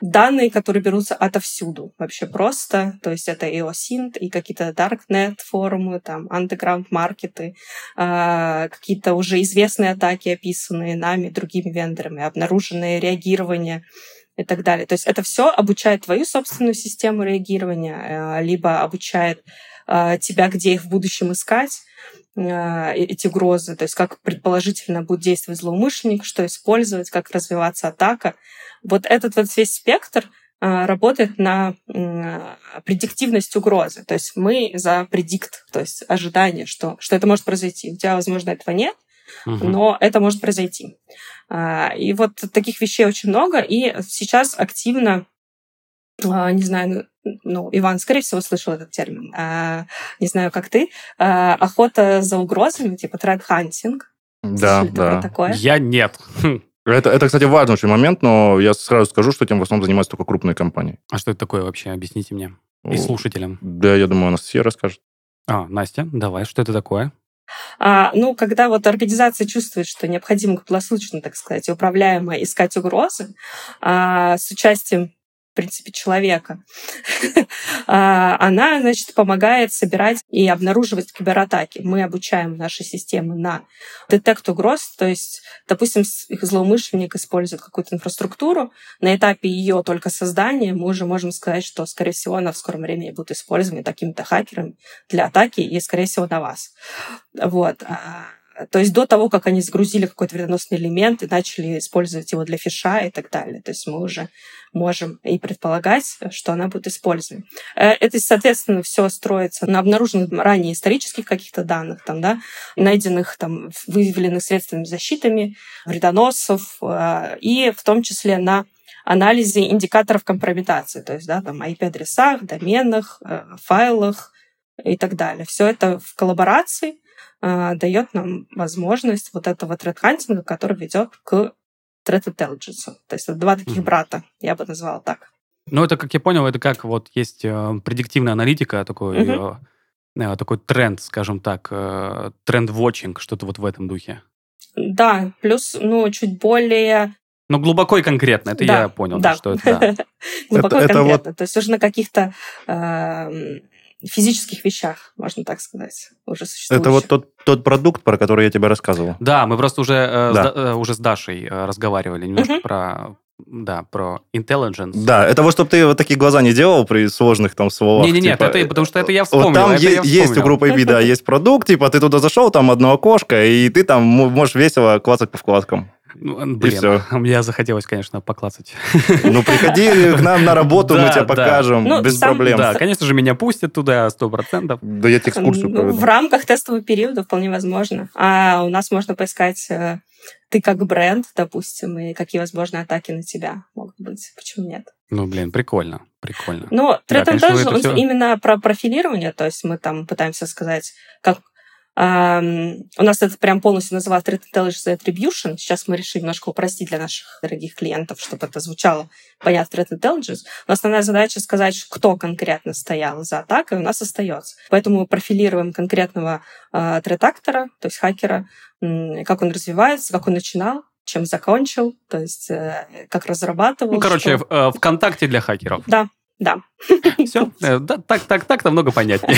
[SPEAKER 2] Данные, которые берутся отовсюду, вообще просто. То есть это и и какие-то Darknet форумы, там, underground маркеты, а, какие-то уже известные атаки, описанные нами, другими вендорами, обнаруженные реагирования и так далее. То есть это все обучает твою собственную систему реагирования, а, либо обучает а, тебя, где их в будущем искать, а, эти угрозы, то есть как предположительно будет действовать злоумышленник, что использовать, как развиваться атака. Вот этот вот весь спектр а, работает на м, предиктивность угрозы. То есть мы за предикт, то есть ожидание, что, что это может произойти. У тебя, возможно, этого нет,
[SPEAKER 1] Мгм.
[SPEAKER 2] но это может произойти. А, И вот таких вещей очень много, и сейчас активно, а, не знаю, ну, Иван, скорее всего, слышал этот термин, а, не знаю, как ты, а, охота за угрозами, типа тред-хантинг.
[SPEAKER 3] Да,
[SPEAKER 2] Слышали
[SPEAKER 3] да.
[SPEAKER 2] такое?
[SPEAKER 1] Я нет. Хм.
[SPEAKER 3] Это, это, кстати, важный очень момент, но я сразу скажу, что этим в основном занимаются только крупные компании.
[SPEAKER 1] А что это такое вообще? Объясните мне. И слушателям.
[SPEAKER 3] Да, я думаю, Анастасия расскажет.
[SPEAKER 1] А, Настя, давай, что это такое?
[SPEAKER 2] А, ну, когда вот организация чувствует, что необходимо круглосуточно, так сказать, управляемо искать угрозы а, с участием, в принципе, человека, [laughs] а, она, значит, помогает собирать и обнаруживать кибератаки. Мы обучаем наши системы на детект угроз, то есть, допустим, злоумышленник использует какую-то инфраструктуру, на этапе ее только создания мы уже можем сказать, что, скорее всего, она в скором времени будет использована такими-то хакерами для атаки и, скорее всего, на вас. Вот. А, То есть до того, как они загрузили какой-то вредоносный элемент и начали использовать его для фиша и так далее. То есть мы уже можем и предполагать, что она будет использована. Э, Это, соответственно, все строится на обнаруженных ранее исторических каких-то данных, там, да, найденных, там, выявленных средствами защитами, вредоносов, э, и в том числе на анализе индикаторов компрометации, то есть, да, там, IP-адресах, доменах, э, файлах и так далее. Все это в коллаборации э, дает нам возможность вот этого тред-хантинга, который ведет к threat intelligence. То есть это два таких
[SPEAKER 1] Мгм.
[SPEAKER 2] брата, я бы назвала так.
[SPEAKER 1] Ну, это, как я понял, это как вот есть э, предиктивная аналитика, такой,
[SPEAKER 2] Мгм.
[SPEAKER 1] э, такой тренд, скажем так, э, тренд-вотчинг, что-то вот в этом духе.
[SPEAKER 2] Да, плюс, ну, чуть более
[SPEAKER 1] Ну, глубоко и конкретно, это
[SPEAKER 2] Да,
[SPEAKER 1] я понял,
[SPEAKER 2] да.
[SPEAKER 1] что это, да. [laughs]
[SPEAKER 2] глубоко и
[SPEAKER 3] это вот-
[SPEAKER 2] конкретно. То есть уже на каких-то эм, физических вещах, можно так сказать, уже существующих.
[SPEAKER 3] Это вот тот, тот продукт, про который я тебе рассказывал.
[SPEAKER 1] Да, мы просто уже, э, с
[SPEAKER 3] Да.
[SPEAKER 1] Да- э, уже с Дашей э, разговаривали немножко
[SPEAKER 2] Мгм.
[SPEAKER 1] про, да, про intelligence.
[SPEAKER 3] Да, это вот, чтобы ты вот такие глаза не делал при сложных там словах.
[SPEAKER 1] Не-не-не,
[SPEAKER 3] типа,
[SPEAKER 1] это- потому что это я
[SPEAKER 3] Вот
[SPEAKER 1] вспомнил,
[SPEAKER 3] там
[SPEAKER 1] это
[SPEAKER 3] е-
[SPEAKER 1] я
[SPEAKER 3] есть у
[SPEAKER 1] вспомнил.
[SPEAKER 3] группы B, да, есть продукт, типа ты туда зашел, там одно окошко, и ты там можешь весело клацать по вкладкам.
[SPEAKER 1] Ну, блин,
[SPEAKER 3] всё. [laughs]
[SPEAKER 1] мне захотелось, конечно, поклацать.
[SPEAKER 3] Ну, приходи к нам на работу, мы
[SPEAKER 1] Да,
[SPEAKER 3] тебе
[SPEAKER 1] да.
[SPEAKER 3] покажем,
[SPEAKER 2] Ну,
[SPEAKER 3] без проблем.
[SPEAKER 1] Да, конечно же, меня пустят туда, сто процентов.
[SPEAKER 3] Да я тебе экскурсию
[SPEAKER 2] Ну,
[SPEAKER 3] проведу.
[SPEAKER 2] в рамках тестового периода вполне возможно. А у нас можно поискать э, ты как бренд, допустим, и какие возможные атаки на тебя могут быть. Почему нет?
[SPEAKER 1] Ну, блин, прикольно, прикольно.
[SPEAKER 2] Ну,
[SPEAKER 1] Да,
[SPEAKER 2] Intelligence,
[SPEAKER 1] это
[SPEAKER 2] он
[SPEAKER 1] всё-
[SPEAKER 2] именно про профилирование, то есть мы там пытаемся сказать, как у нас это прям полностью называется Threat Intelligence Attribution. Сейчас мы решили немножко упростить для наших дорогих клиентов, чтобы это звучало понятно Threat Intelligence. Но основная задача сказать, кто конкретно стоял за атакой, у нас остается. Поэтому мы профилируем конкретного э, трет-актора, то есть хакера, как он развивается, как он начинал, чем закончил, то есть э, как разрабатывал.
[SPEAKER 1] Ну, короче,
[SPEAKER 2] что-
[SPEAKER 1] в- э, ВКонтакте для хакеров.
[SPEAKER 2] Да, да.
[SPEAKER 1] Все, так, так, так намного понятнее.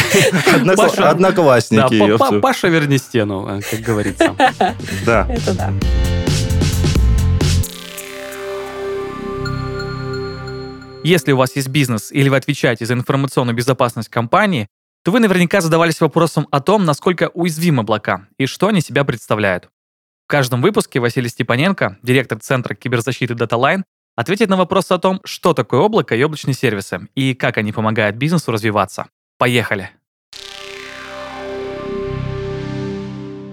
[SPEAKER 1] Паша- Да,
[SPEAKER 3] Одноклассники.
[SPEAKER 1] па- па-
[SPEAKER 3] ёпта.
[SPEAKER 1] Паша, верни стену, э, как говорится.
[SPEAKER 3] Да.
[SPEAKER 2] Это да.
[SPEAKER 1] Если у вас есть бизнес или вы отвечаете за информационную безопасность компании, то вы наверняка задавались вопросом о том, насколько уязвимы облака и что они себя представляют. В каждом выпуске Василий Степаненко, директор Центра киберзащиты DataLine, ответит на вопрос о том, что такое облако и облачные сервисы, и как они помогают бизнесу развиваться. Поехали!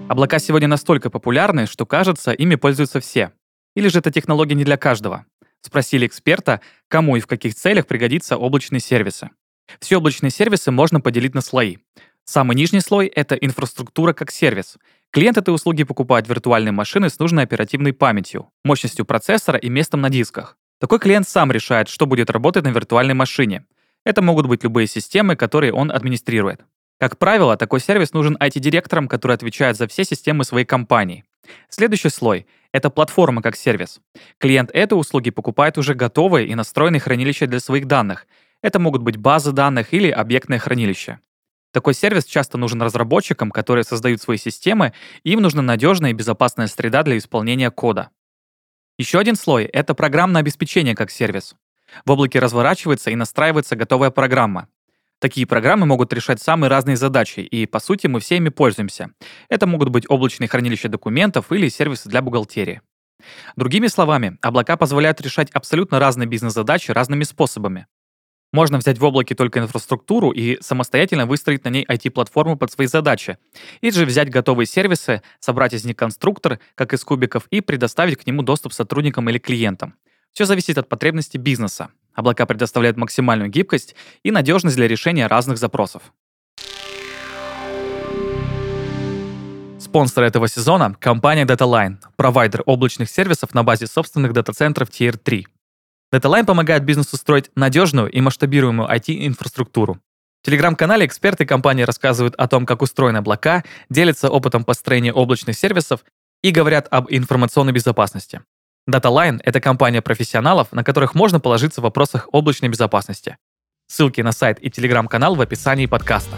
[SPEAKER 1] Облака сегодня настолько популярны, что кажется, ими пользуются все. Или же эта технология не для каждого? Спросили эксперта, кому и в каких целях пригодятся облачные сервисы. Все облачные сервисы можно поделить на слои. Самый нижний слой — это инфраструктура как сервис. Клиент этой услуги покупает виртуальные машины с нужной оперативной памятью, мощностью процессора и местом на дисках. Такой клиент сам решает, что будет работать на виртуальной машине. Это могут быть любые системы, которые он администрирует. Как правило, такой сервис нужен IT-директорам, которые отвечают за все системы своей компании. Следующий слой — это платформа как сервис. Клиент этой услуги покупает уже готовые и настроенные хранилища для своих данных. Это могут быть базы данных или объектное хранилище. Такой сервис часто нужен разработчикам, которые создают свои системы, и им нужна надежная и безопасная среда для исполнения кода. Еще один слой — это программное обеспечение как сервис. В облаке разворачивается и настраивается готовая программа. Такие программы могут решать самые разные задачи, и, по сути, мы все ими пользуемся. Это могут быть облачные хранилища документов или сервисы для бухгалтерии. Другими словами, облака позволяют решать абсолютно разные бизнес-задачи разными способами. Можно взять в облаке только инфраструктуру и самостоятельно выстроить на ней IT-платформу под свои задачи. Или же взять готовые сервисы, собрать из них конструктор, как из кубиков, и предоставить к нему доступ сотрудникам или клиентам. Все зависит от потребностей бизнеса. Облака предоставляют максимальную гибкость и надежность для решения разных запросов. Спонсор этого сезона – компания DataLine, провайдер облачных сервисов на базе собственных дата-центров Tier 3. DataLine помогает бизнесу строить надежную и масштабируемую IT-инфраструктуру. В телеграм-канале эксперты компании рассказывают о том, как устроены облака, делятся опытом построения облачных сервисов и говорят об информационной безопасности. DataLine — это компания профессионалов, на которых можно положиться в вопросах облачной безопасности. Ссылки на сайт и телеграм-канал в описании подкаста.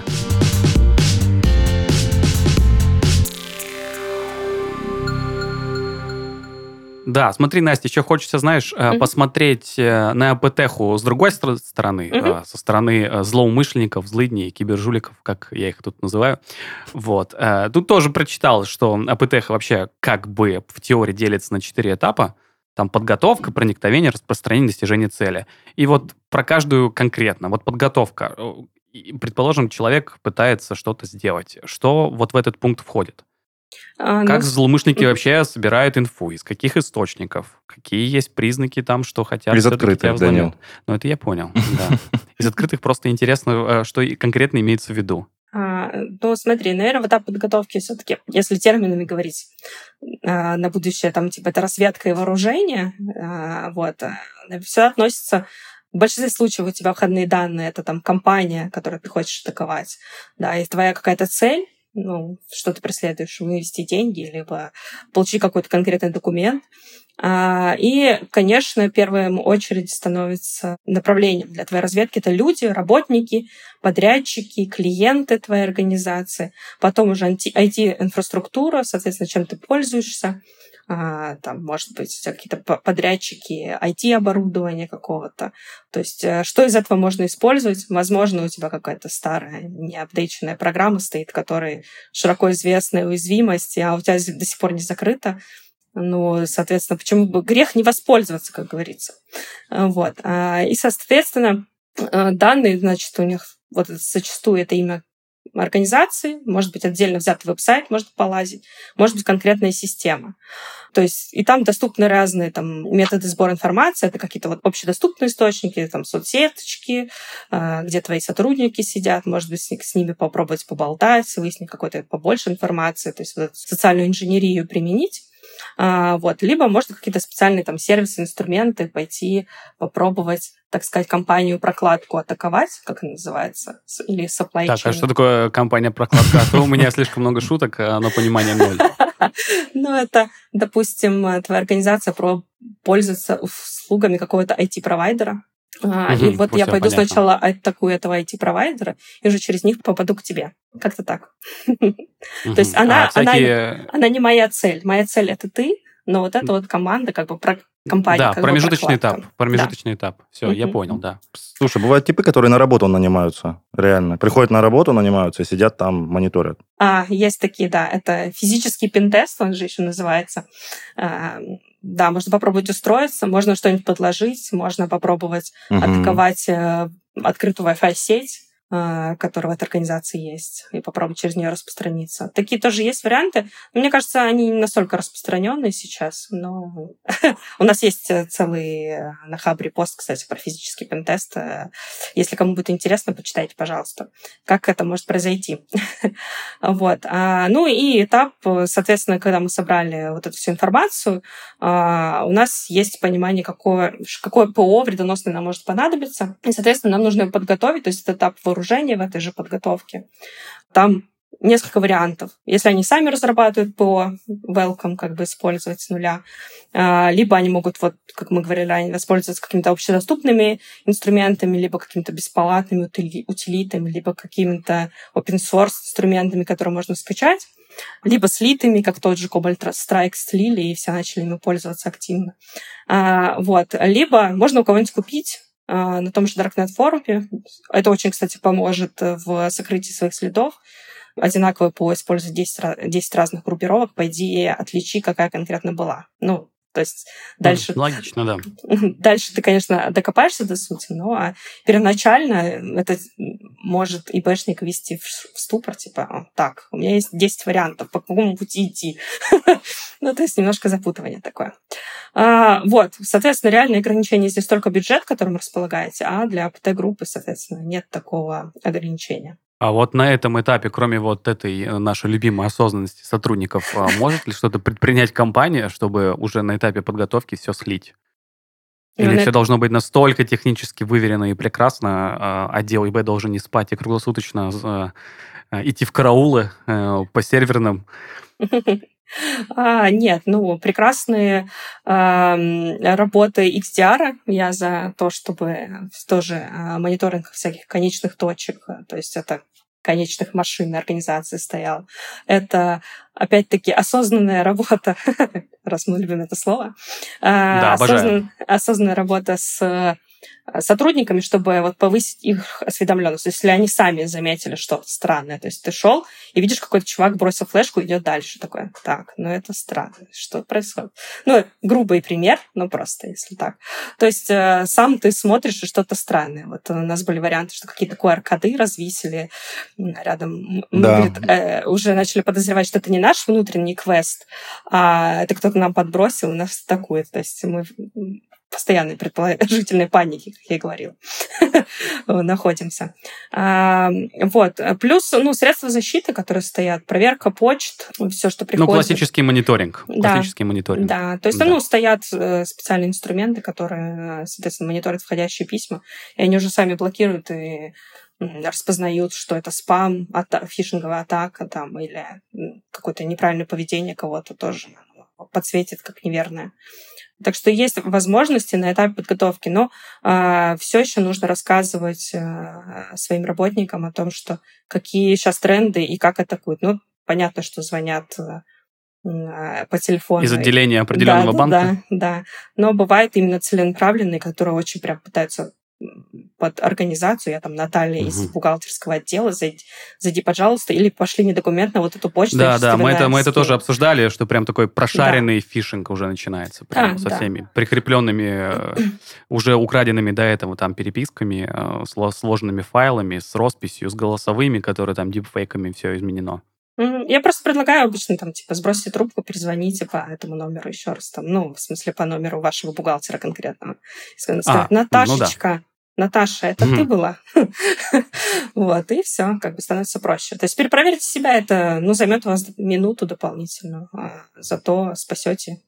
[SPEAKER 1] Да, смотри, Настя, еще хочется, знаешь,
[SPEAKER 2] Мгм.
[SPEAKER 1] посмотреть э, на АПТХу с другой стороны, э, со стороны злоумышленников, злыдней, кибержуликов, как я их тут называю. Вот. Тут тоже прочитал, что АПТХ вообще как бы в теории делится на четыре этапа. Там подготовка, проникновение, распространение, достижение цели. И вот про каждую конкретно. Вот подготовка. Предположим, человек пытается что-то сделать. Что вот в этот пункт входит?
[SPEAKER 2] А, ну,
[SPEAKER 1] Как злоумышленники
[SPEAKER 2] мгм.
[SPEAKER 1] вообще собирают инфу? Из каких источников? Какие есть признаки там, что хотят
[SPEAKER 3] Из открытых, Данил.
[SPEAKER 1] Ну, это я понял. Из открытых просто интересно, э, что конкретно имеется в виду.
[SPEAKER 2] А, Ну, смотри, наверное, в этап подготовки все-таки, если терминами говорить а, на будущее, там, типа, это разведка и вооружение, а, вот, все относится в большинстве случаев у тебя входные данные, это там компания, которую ты хочешь атаковать, да, и твоя какая-то цель, ну, что ты преследуешь, вывести деньги, либо получить какой-то конкретный документ. А, И, конечно, в очередь становится направлением для твоей разведки это люди, работники, подрядчики, клиенты твоей организации, потом уже IT-инфраструктура, соответственно, чем ты пользуешься, там, может быть, какие-то по- подрядчики, IT-оборудование какого-то. То есть, э, что из этого можно использовать? Возможно, у тебя какая-то старая, неапдейченная программа стоит, которая широко известная уязвимость, а у тебя до сих пор не закрыта. Ну, соответственно, почему бы грех не воспользоваться, как говорится. Вот. И, соответственно, данные, значит, у них вот зачастую это имя организации, может быть отдельно взятый веб-сайт, может полазить, может быть конкретная система. То есть и там доступны разные там, методы сбора информации, это какие-то вот общедоступные источники, там соцсеточки, а, где твои сотрудники сидят, может быть, с ними попробовать поболтать, выяснить какой-то побольше информации, то есть вот социальную инженерию применить. А, вот. Либо можно какие-то специальные там сервисы, инструменты пойти попробовать, так сказать, компанию-прокладку атаковать, как она называется, или supply
[SPEAKER 1] Так, а что такое компания-прокладка? А то у меня слишком много шуток, а но понимания ноль. [laughs]
[SPEAKER 2] Ну, это, допустим, твоя организация пользуется услугами какого-то IT-провайдера, а, угу, и вот я пойду понятно. сначала атакую этого IT-провайдера, и уже через них попаду к тебе. Как-то так. [laughs] То есть она, а она, она не моя цель. Моя цель это ты, но вот эта вот команда, как бы про компания.
[SPEAKER 1] Да, промежуточный этап. Промежуточный этап. Все, я понял, да.
[SPEAKER 3] Слушай, бывают типы, которые на работу нанимаются, реально. Приходят на работу, нанимаются и сидят там, мониторят.
[SPEAKER 2] А, есть такие, да. Это физический пентест, он же еще называется. Да, можно попробовать устроиться, можно что-нибудь подложить, можно попробовать угу. атаковать э, открытую Wi-Fi сеть, которая в этой организации есть, и попробовать через нее распространиться. Такие тоже есть варианты. Мне кажется, они не настолько распространенные сейчас, но [laughs] у нас есть э, целый э, на Хабре пост, кстати, про физический пентест. Если кому будет интересно, почитайте, пожалуйста, как это может произойти. [laughs] вот. А, ну и этап, соответственно, когда мы собрали вот эту всю информацию, а, у нас есть понимание, какое, какое ПО вредоносное нам может понадобиться. И, соответственно, нам нужно его подготовить, то есть это этап вооружения вооружения в этой же подготовке. Там несколько вариантов. Если они сами разрабатывают ПО, welcome, как бы использовать с нуля, а, либо они могут, вот, как мы говорили воспользоваться какими-то общедоступными инструментами, либо какими-то бесплатными утилитами, либо какими-то open source инструментами, которые можно скачать, либо слитыми, как тот же Cobalt Strike слили, и все начали ими пользоваться активно. А, вот. Либо можно у кого-нибудь купить на том же Darknet форуме. Это очень, кстати, поможет в сокрытии своих следов. Одинаково ПО использовать 10, 10 разных группировок, по идее, отличи, какая конкретно была. Ну, то есть дальше... [laughs]
[SPEAKER 1] Логично, да.
[SPEAKER 2] Дальше ты, конечно, докопаешься до сути, но а первоначально это может и бэшник ввести в ступор, типа, так, у меня есть 10 вариантов, по какому пути идти. [laughs] ну, то есть немножко запутывание такое. А, вот, соответственно, реальное ограничение здесь только бюджет, которым располагаете, а для ПТ-группы, соответственно, нет такого ограничения.
[SPEAKER 1] А вот на этом этапе, кроме вот этой э, нашей любимой осознанности сотрудников, а [laughs] может ли что-то предпринять компания, чтобы уже на этапе подготовки все слить? Или все должно быть настолько технически выверено и прекрасно, а отдел ИБ должен не спать и круглосуточно идти в караулы э, по серверным? [laughs]
[SPEAKER 2] А, нет, ну, прекрасные э, работы XDR. Я за то, чтобы тоже э, мониторинг всяких конечных точек, то есть это конечных машин организации стоял. Это, опять-таки, осознанная работа, [laughs] раз мы любим это слово,
[SPEAKER 1] да, осознан,
[SPEAKER 2] осознанная работа с Э, сотрудниками, чтобы вот повысить их осведомленность. Если они сами заметили что-то странное. То есть ты шел и видишь, какой-то чувак бросил флешку и идет дальше. Такой, так, ну это странно. Что происходит? Ну, грубый пример, но просто, если так. То есть э, сам ты смотришь и что-то странное. Вот у нас были варианты, что какие-то QR-коды развесили рядом. Мы, да. говорит, э, уже начали подозревать, что это не наш внутренний квест, а это кто-то нам подбросил, у нас атакует. То есть мы постоянной предположительной панике, как я и говорила, [laughs] находимся. А, вот. Плюс ну, средства защиты, которые стоят, проверка почт, все, что ну, приходит.
[SPEAKER 1] Ну, классический мониторинг.
[SPEAKER 2] Да.
[SPEAKER 1] Классический мониторинг.
[SPEAKER 2] Да, то есть, да. ну, стоят э, специальные инструменты, которые, соответственно, мониторят входящие письма, и они уже сами блокируют и распознают, что это спам, ата- фишинговая атака там, или какое-то неправильное поведение кого-то тоже подсветит как неверное. Так что есть возможности на этапе подготовки, но э, а, все еще нужно рассказывать э, своим работникам о том, что какие сейчас тренды и как атакуют. Ну, понятно, что звонят э, по телефону.
[SPEAKER 1] Из отделения определенного
[SPEAKER 2] да,
[SPEAKER 1] банка?
[SPEAKER 2] Да, да. Но бывают именно целенаправленные, которые очень прям пытаются под организацию, я там Наталья угу. из бухгалтерского отдела, зайди, зайди, пожалуйста, или пошли мне документ на вот эту почту.
[SPEAKER 1] Да, да, мы это, мы это тоже обсуждали, что прям такой прошаренный да. фишинг уже начинается, прям а, со да. всеми прикрепленными, э, уже украденными до этого там переписками, э, сложными файлами, с росписью, с голосовыми, которые там дипфейками все изменено.
[SPEAKER 2] Я просто предлагаю обычно там, типа, сбросьте трубку, перезвоните по этому номеру еще раз. Там, ну, в смысле, по номеру вашего бухгалтера конкретного. Сказать, а, Наташечка, ну да. Наташа, это mm-hmm. ты была? [laughs] вот, и все, как бы становится проще. То есть перепроверить себя, это, ну, займет у вас минуту дополнительную, а зато спасете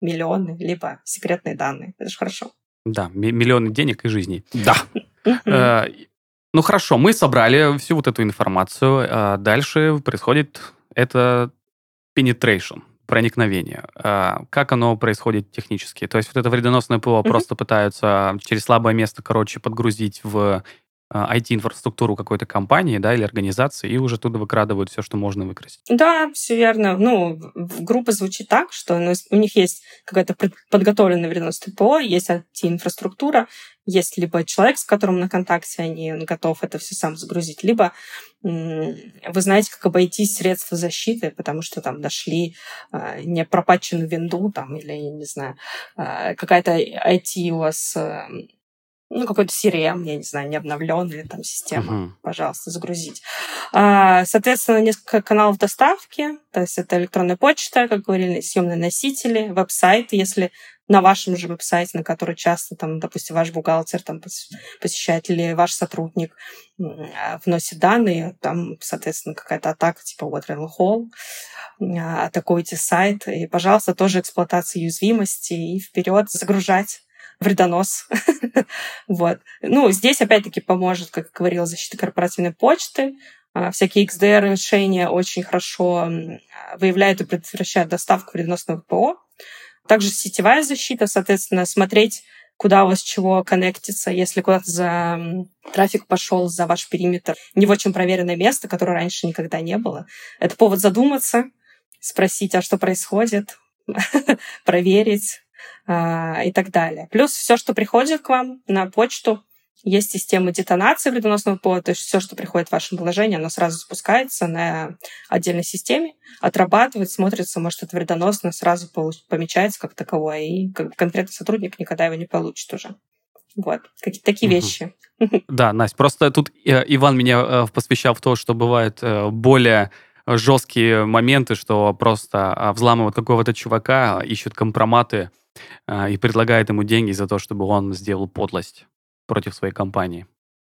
[SPEAKER 2] миллионы, либо секретные данные. Это же хорошо.
[SPEAKER 1] Да, миллионы денег и жизней. Да. Э, ну хорошо, мы собрали всю вот эту информацию. А дальше происходит это penetration, проникновение. А как оно происходит технически? То есть вот это вредоносное ПО mm-hmm. просто пытаются через слабое место, короче, подгрузить в IT-инфраструктуру а, какой-то компании, да, или организации, и уже туда выкрадывают все, что можно выкрасить.
[SPEAKER 2] Да, все верно. Ну, группа звучит так, что ну, у них есть какая-то подготовленная вредоносное ПО, есть IT-инфраструктура, есть либо человек, с которым на контакте они, он готов это все сам загрузить, либо вы знаете, как обойтись средства защиты, потому что там дошли э, не пропаченную винду там, или, я не знаю, э, какая-то IT у вас э, ну, какой-то CRM, я не знаю, не обновленная там система, uh-huh. пожалуйста, загрузить. А, соответственно, несколько каналов доставки, то есть это электронная почта, как говорили, съемные носители, веб-сайт, если на вашем же веб-сайте, на который часто, там, допустим, ваш бухгалтер там, посещает или ваш сотрудник а, вносит данные, там, соответственно, какая-то атака типа Waterloo Hall, а, атакуете сайт, и, пожалуйста, тоже эксплуатация уязвимости и вперед загружать вредонос. [laughs] вот. Ну, здесь опять-таки поможет, как говорила, защита корпоративной почты. А, всякие XDR решения очень хорошо выявляют и предотвращают доставку вредоносного ПО. Также сетевая защита, соответственно, смотреть, куда у вас чего коннектится, если куда-то за трафик пошел за ваш периметр, не в очень проверенное место, которое раньше никогда не было. Это повод задуматься, спросить, а что происходит, [laughs] проверить, и так далее. Плюс все, что приходит к вам на почту, есть система детонации вредоносного ПО, то есть все, что приходит в ваше приложение, оно сразу запускается на отдельной системе, отрабатывает, смотрится, может, это вредоносно, сразу помечается как таковое, и конкретный сотрудник никогда его не получит уже. Вот, какие-то такие вещи.
[SPEAKER 1] Да, Настя, просто тут э, Иван меня э, посвящал в то, что бывает э, более жесткие моменты, что просто а, взламывают какого-то чувака, ищут компроматы а, и предлагает ему деньги за то, чтобы он сделал подлость против своей компании.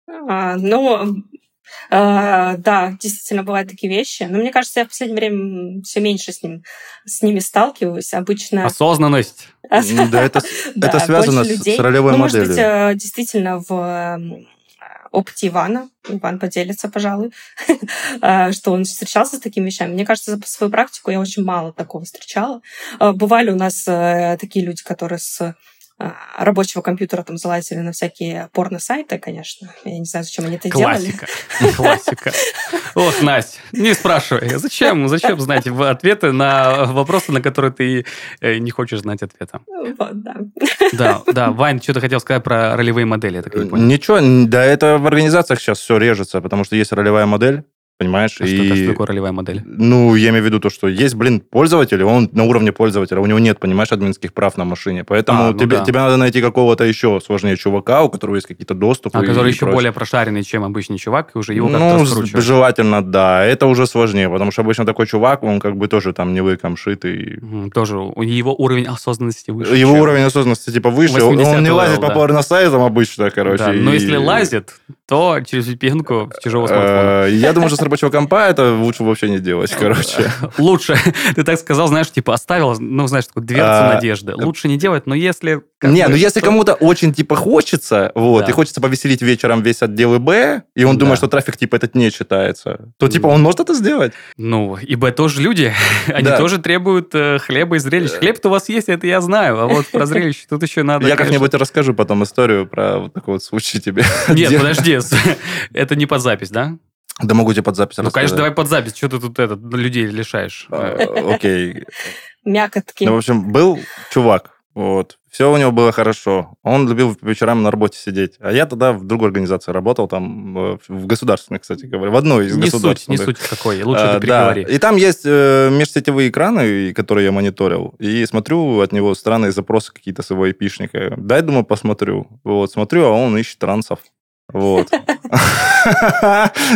[SPEAKER 2] А, ну, а, да, действительно бывают такие вещи. Но мне кажется, я в последнее время все меньше с, ним, с ними сталкиваюсь. Обычно...
[SPEAKER 1] Осознанность. [laughs]
[SPEAKER 3] Да, это, это связано с ролевой ну, моделью.
[SPEAKER 2] Может быть, э, действительно, в опыте Ивана, Иван поделится, пожалуй, а, [laughs] что он встречался с такими вещами. Мне кажется, за свою практику я очень мало такого встречала. А, бывали у нас э, такие люди, которые с рабочего компьютера там залазили на всякие порно-сайты, конечно. Я не знаю, зачем они это
[SPEAKER 1] Классика. делали. Классика. Ох, Настя, не спрашивай. Зачем? Зачем знать ответы на вопросы, на которые ты э, не хочешь знать ответа?
[SPEAKER 2] Вот, да.
[SPEAKER 1] Да, да. Вань, что ты хотел сказать про ролевые модели? Я так не
[SPEAKER 3] понял. Ничего, да это в организациях сейчас все режется, потому что есть ролевая модель, Понимаешь?
[SPEAKER 1] А и... что, что такое ролевая модель?
[SPEAKER 3] Ну, я имею в виду то, что есть, блин, пользователь, он на уровне пользователя, у него нет, понимаешь, админских прав на машине. Поэтому а, ну тебе, да. тебе надо найти какого-то еще сложнее чувака, у которого есть какие-то доступы.
[SPEAKER 1] А который еще прочее. более прошаренный, чем обычный чувак, и уже его как-то
[SPEAKER 3] Ну, желательно, да. Это уже сложнее, потому что обычно такой чувак, он как бы тоже там не выком шит. И...
[SPEAKER 1] тоже его уровень осознанности выше.
[SPEAKER 3] Его чем... уровень осознанности типа выше. Он не лазит по порно-сайтам обычно, короче. Да,
[SPEAKER 1] и... Но если лазит, то через VPN чужого смартфона.
[SPEAKER 3] Э, я думаю, что рабочего компа это лучше вообще не делать, короче. [laughs]
[SPEAKER 1] Лучше. Ты так сказал, знаешь, типа оставил, ну, знаешь, такую дверцу а, надежды. Лучше не делать, но если...
[SPEAKER 3] Не, ну если кому-то очень, типа, хочется, вот, и хочется повеселить вечером весь отдел Б, и он думает, что трафик, типа, этот не читается, то, типа, он может это сделать.
[SPEAKER 1] Ну, и Б тоже люди. [laughs] Они тоже требуют э, хлеба и зрелищ. Хлеб-то у вас есть, это я знаю, а вот про зрелище тут еще надо...
[SPEAKER 3] Я как-нибудь расскажу потом историю про вот такой вот случай тебе.
[SPEAKER 1] Нет, подожди, [laughs] это не под запись, да?
[SPEAKER 3] Да могу тебе под запись
[SPEAKER 1] Ну, конечно, давай под запись. Что ты тут этот, людей лишаешь?
[SPEAKER 3] А, окей.
[SPEAKER 2] Мякотки.
[SPEAKER 3] Ну, в общем, был чувак, Вот. Все у него было хорошо. Он любил по вечерам на работе сидеть. А я тогда в другой организации работал, там, э, в государственной, кстати говоря, в одной из
[SPEAKER 1] не
[SPEAKER 3] государственных.
[SPEAKER 1] Суть, не суть какой, лучше
[SPEAKER 3] А,
[SPEAKER 1] ты переговори.
[SPEAKER 3] Да. И там есть э, межсетевые экраны, которые я мониторил. И смотрю, от него странные запросы какие-то с его эпишника. Дай, думаю, посмотрю. Вот, смотрю, а он ищет трансов. Вот. [laughs]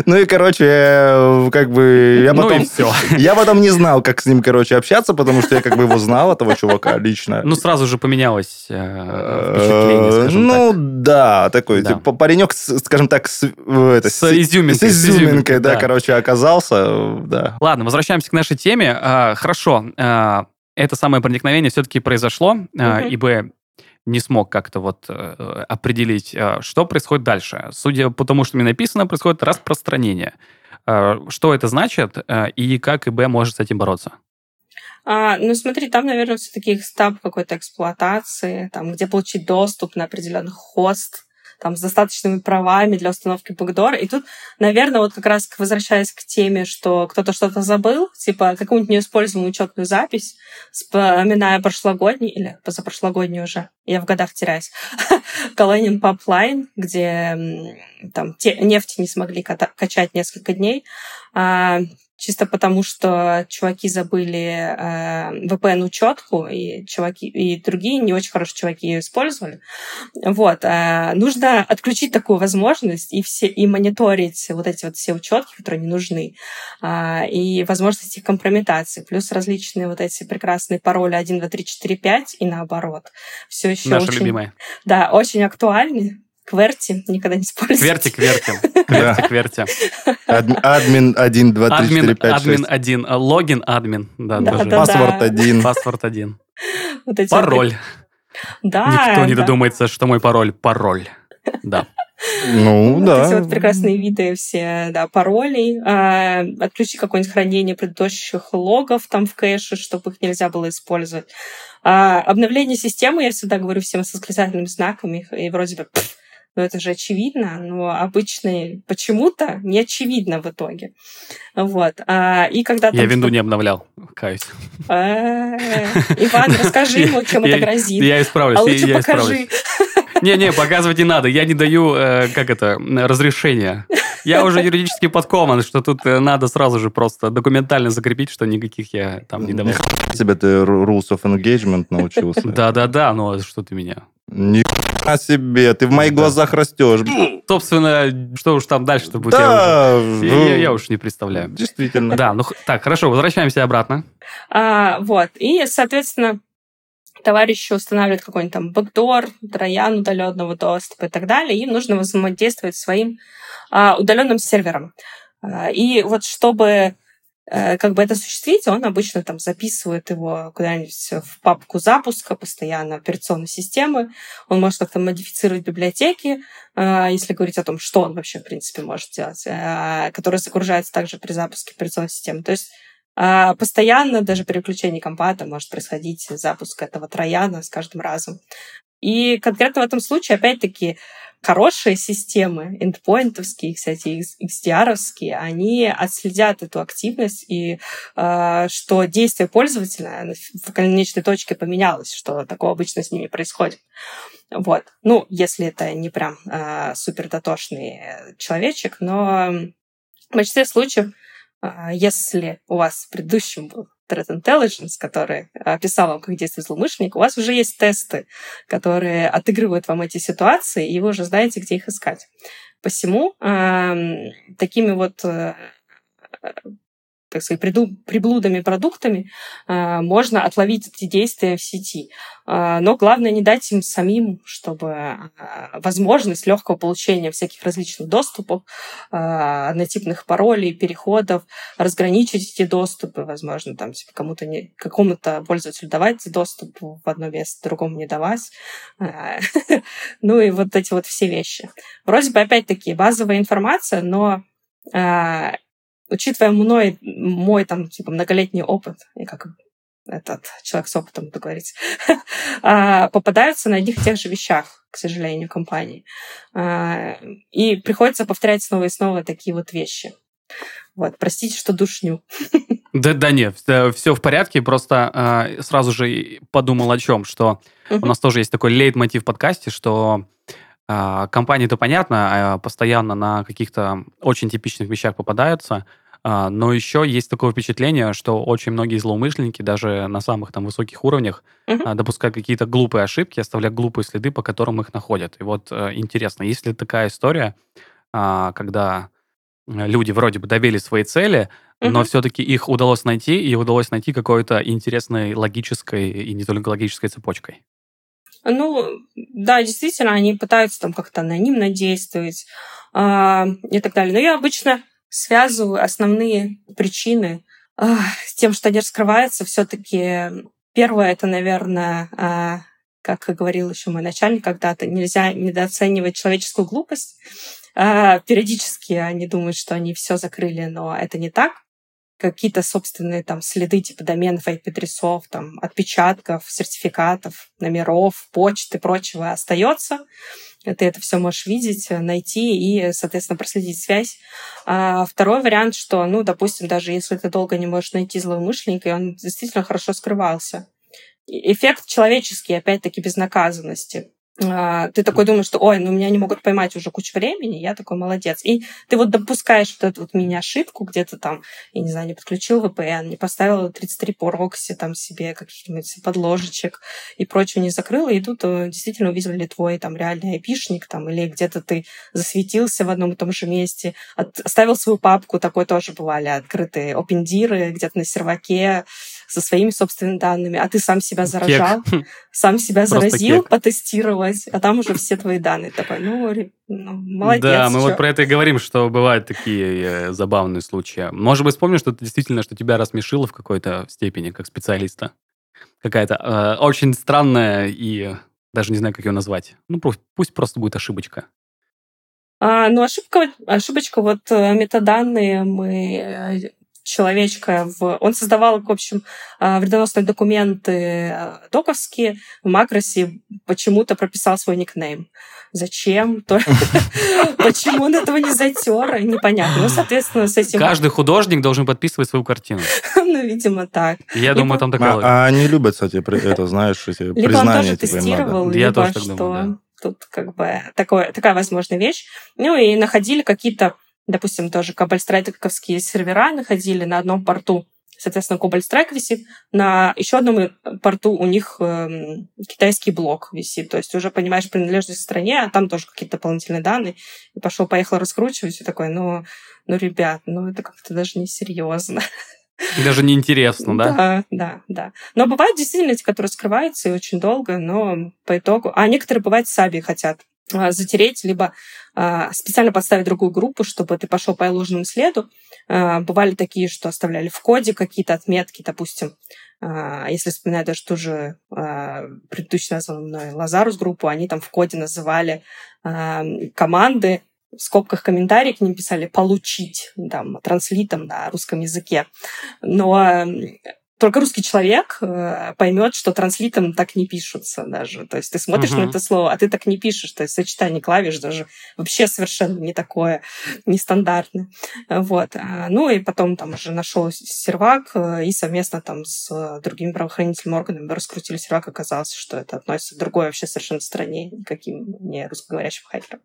[SPEAKER 3] Ну и, короче, э, как бы я
[SPEAKER 1] Ну и
[SPEAKER 3] потом...
[SPEAKER 1] все.
[SPEAKER 3] Я потом не знал, как с ним, короче, общаться, потому что я как бы его знал, этого чувака, лично.
[SPEAKER 1] Ну, сразу же поменялось э, впечатление, скажем
[SPEAKER 3] Ну, да, такой, типа, паренек, скажем так, с, э,
[SPEAKER 1] изюминкой,
[SPEAKER 3] С изюминкой, да, короче, оказался, э, да.
[SPEAKER 1] Ладно, возвращаемся к нашей теме. А, Хорошо, а, это самое проникновение все-таки произошло, а,
[SPEAKER 2] Мгм.
[SPEAKER 1] Не смог как-то вот э, определить, а, что происходит дальше. Судя по тому, что мне написано, происходит распространение. А, Что это значит а, и как ИБ может с этим бороться?
[SPEAKER 2] А, ну, смотри, там, наверное, все-таки этап какой-то эксплуатации, там, где получить доступ на определенный хост, там, с достаточными правами для установки бэкдора. И тут, наверное, вот как раз возвращаясь к теме, что кто-то что-то забыл, типа какую-нибудь неиспользуемую учетную запись, вспоминая прошлогодний или позапрошлогодний уже, я в годах теряюсь, [laughs] Colonial Pipeline, где там те, нефть не смогли ката- качать несколько дней, а, чисто потому, что чуваки забыли э, VPN-учетку, и чуваки и другие не очень хорошие чуваки ее использовали. Вот. э, нужно отключить такую возможность и, все, и мониторить вот эти вот все учетки, которые не нужны, а, и возможности их компрометации, плюс различные вот эти прекрасные пароли 1, 2, 3, 4, 5 и наоборот. Все еще
[SPEAKER 1] Наша
[SPEAKER 2] очень,
[SPEAKER 1] любимая.
[SPEAKER 2] да, очень актуальны. Кверти никогда не используйте.
[SPEAKER 1] Кверти, кверти. [laughs] Кверти, кверти.
[SPEAKER 3] Адми- Админ 1, 2, 3, 4,
[SPEAKER 1] Админ,
[SPEAKER 3] 5,
[SPEAKER 1] админ
[SPEAKER 3] 6.
[SPEAKER 1] один. а, Логин админ. Да,
[SPEAKER 2] Да,
[SPEAKER 1] тоже.
[SPEAKER 2] да,
[SPEAKER 3] Паспорт 1.
[SPEAKER 1] Паспорт один. [laughs]
[SPEAKER 2] Вот эти вот
[SPEAKER 1] Пароль.
[SPEAKER 2] Да,
[SPEAKER 1] Никто не додумается, что мой пароль пароль. Да.
[SPEAKER 3] Ну, [laughs]
[SPEAKER 2] Вот
[SPEAKER 3] да.
[SPEAKER 2] эти вот прекрасные виды все, да, паролей. А, отключи какое-нибудь хранение предыдущих логов там в кэше, чтобы их нельзя было использовать. А, обновление системы, я всегда говорю всем с восклицательными знаками, и вроде бы, «Пф, ну это же очевидно, но обычно почему-то не очевидно в итоге. Вот. А, и когда
[SPEAKER 1] Я винду не обновлял, каюсь.
[SPEAKER 2] Э, Иван, расскажи ему, чем это
[SPEAKER 1] Я-
[SPEAKER 2] грозит.
[SPEAKER 1] Я исправлюсь,
[SPEAKER 2] А
[SPEAKER 1] я-
[SPEAKER 2] лучше покажи.
[SPEAKER 1] Не-не, показывать не надо. Я не даю, э, как это, разрешения. Я уже юридически подкован, что тут э, надо сразу же просто документально закрепить, что никаких я там не давал.
[SPEAKER 3] Тебе [laughs] ты ru- rules of engagement научился.
[SPEAKER 1] Да-да-да, ну что ты меня.
[SPEAKER 3] Ни хрена себе, ты в моих
[SPEAKER 1] Да.
[SPEAKER 3] глазах растешь.
[SPEAKER 1] Собственно, что уж там дальше-то будет, я уже-
[SPEAKER 3] Да,
[SPEAKER 1] я- я уж не представляю.
[SPEAKER 3] Действительно.
[SPEAKER 1] Да, ну так, хорошо, возвращаемся обратно.
[SPEAKER 2] А, вот. И, соответственно, товарищи устанавливают какой-нибудь там бэкдор, троян удаленного доступа и так далее. Им нужно взаимодействовать с своим а, удаленным сервером. А, и вот чтобы как бы это осуществить, он обычно там записывает его куда-нибудь в папку запуска постоянно операционной системы. Он может как-то модифицировать библиотеки, э, если говорить о том, что он вообще, в принципе, может делать, э, которые загружаются также при запуске операционной системы. То есть постоянно даже переключение компата может происходить запуск этого трояна с каждым разом. И конкретно в этом случае, опять-таки, хорошие системы, эндпоинтовские, кстати, XDR-овские, они отследят эту активность и э, что действие пользователя в конечной точке поменялось, что такого обычно с ними происходит. Вот. Ну, если это не прям э, супер дотошный человечек, но в большинстве случаев а, если у вас в предыдущем был Threat Intelligence, который описал вам, как действует злоумышленник, у вас уже есть тесты, которые отыгрывают вам эти ситуации, и вы уже знаете, где их искать. Посему э, такими вот э, так сказать, приблудами продуктами э, можно отловить эти действия в сети. Э, но главное не дать им самим, чтобы э, возможность легкого получения всяких различных доступов, однотипных паролей, переходов, разграничить эти доступы, возможно, там типа, кому-то не, какому-то пользователю давать доступ в одно место, другому не давать. [laughs] Ну и вот эти вот все вещи. Вроде бы, опять-таки, базовая информация, но учитывая мной, мой там, типа, многолетний опыт, и как этот человек с опытом буду говорить, [laughs] а, попадаются на одних и тех же вещах, к сожалению, компании. А, И приходится повторять снова и снова такие вот вещи. Вот, простите, что душню. [laughs]
[SPEAKER 1] Да, да нет, все в порядке, просто э, сразу же подумал о чем, что у нас тоже есть такой лейтмотив в подкасте, что компании-то понятно, э, постоянно на каких-то очень типичных вещах попадаются, э, но еще есть такое впечатление, что очень многие злоумышленники, даже на самых там высоких уровнях, э, допускают какие-то глупые ошибки, оставляют глупые следы, по которым их находят. И вот э, интересно, есть ли такая история, когда люди вроде бы добились своей цели, угу. но все-таки их удалось найти, и удалось найти какой-то интересной логической и не только логической цепочкой.
[SPEAKER 2] Ну, да, действительно, они пытаются там как-то анонимно действовать э, и так далее. Но я обычно связываю основные причины э, с тем, что они раскрываются. Все-таки первое это, наверное, э, как говорил еще мой начальник когда-то, нельзя недооценивать человеческую глупость. Э, периодически они думают, что они все закрыли, но это не так какие-то собственные там следы типа доменов, IP-адресов, там, отпечатков, сертификатов, номеров, почты и прочего остается. Ты это все можешь видеть, найти и, соответственно, проследить связь. А второй вариант, что, ну, допустим, даже если ты долго не можешь найти злоумышленника, и он действительно хорошо скрывался. Эффект человеческий, опять-таки, безнаказанности. А, ты такой думаешь, что, ой, ну меня не могут поймать уже кучу времени, я такой молодец. И ты вот допускаешь вот эту вот мини-ошибку, где-то там, я не знаю, не подключил VPN, не поставил 33 прокси там себе каких-нибудь подложечек и прочего не закрыл, и тут э, действительно увидели твой там реальный айпишник там, или где-то ты засветился в одном и том же месте, оставил свою папку, такой тоже бывали открытые опендиры где-то на серваке, со своими собственными данными, а ты сам себя заражал, кек. сам себя заразил, кек. потестировать, а там уже все твои данные. Такой, ну, ну молодец.
[SPEAKER 1] Да, мы чё. вот про это и говорим, что бывают такие э, забавные случаи. Может быть, вспомнишь что-то действительно, что тебя рассмешило в какой-то степени, как специалиста? Какая-то э, очень странная и даже не знаю, как ее назвать. Ну, пусть просто будет ошибочка.
[SPEAKER 2] А, ну, ошибка, ошибочка, вот э, метаданные мы э, человечка. В... Он создавал, в общем, а, вредоносные документы а, доковские. В Макросе почему-то прописал свой никнейм. Зачем? [laughs] Почему он этого не затер? Непонятно. Ну, соответственно, с этим...
[SPEAKER 1] Каждый художник должен подписывать свою картину. [laughs]
[SPEAKER 2] Ну, видимо, так.
[SPEAKER 1] Я думаю, там такое...
[SPEAKER 3] А они любят, кстати, это, знаешь, эти признания. Либо он тоже
[SPEAKER 2] типа, тестировал, либо что... Тут как бы такое, такая возможная вещь. Ну и находили какие-то допустим, тоже кабальстрайковские сервера находили на одном порту. Соответственно, Strike висит. На еще одном э, порту у них э, китайский блок висит. То есть уже понимаешь принадлежность стране, а там тоже какие-то дополнительные данные. И пошел, поехал раскручивать, и такой, ну, ну, ребят, ну, это как-то даже несерьезно.
[SPEAKER 1] Даже неинтересно, да?
[SPEAKER 2] Да, да, да. Но бывают действительно эти, которые скрываются и очень долго, но по итогу... А некоторые, бывают, сами хотят затереть, либо а, специально подставить другую группу, чтобы ты пошел по ложному следу. А, бывали такие, что оставляли в коде какие-то отметки, допустим, если вспоминать даже ту же предыдущую названную мной Лазарус группу, они там в коде называли команды, в скобках комментарии к ним писали «получить», там, транслитом на русском языке. Но только русский человек э, поймет, что транслитом так не пишутся даже. То есть ты смотришь uh-huh. на это слово, а ты так не пишешь. То есть сочетание клавиш даже вообще совершенно не такое нестандартное. Вот. А, ну и потом там уже нашел сервак э, и совместно там с другими правоохранительными органами раскрутили сервак. Оказалось, что это относится к другой вообще совершенно стране, никаким не русскоговорящим хакерам.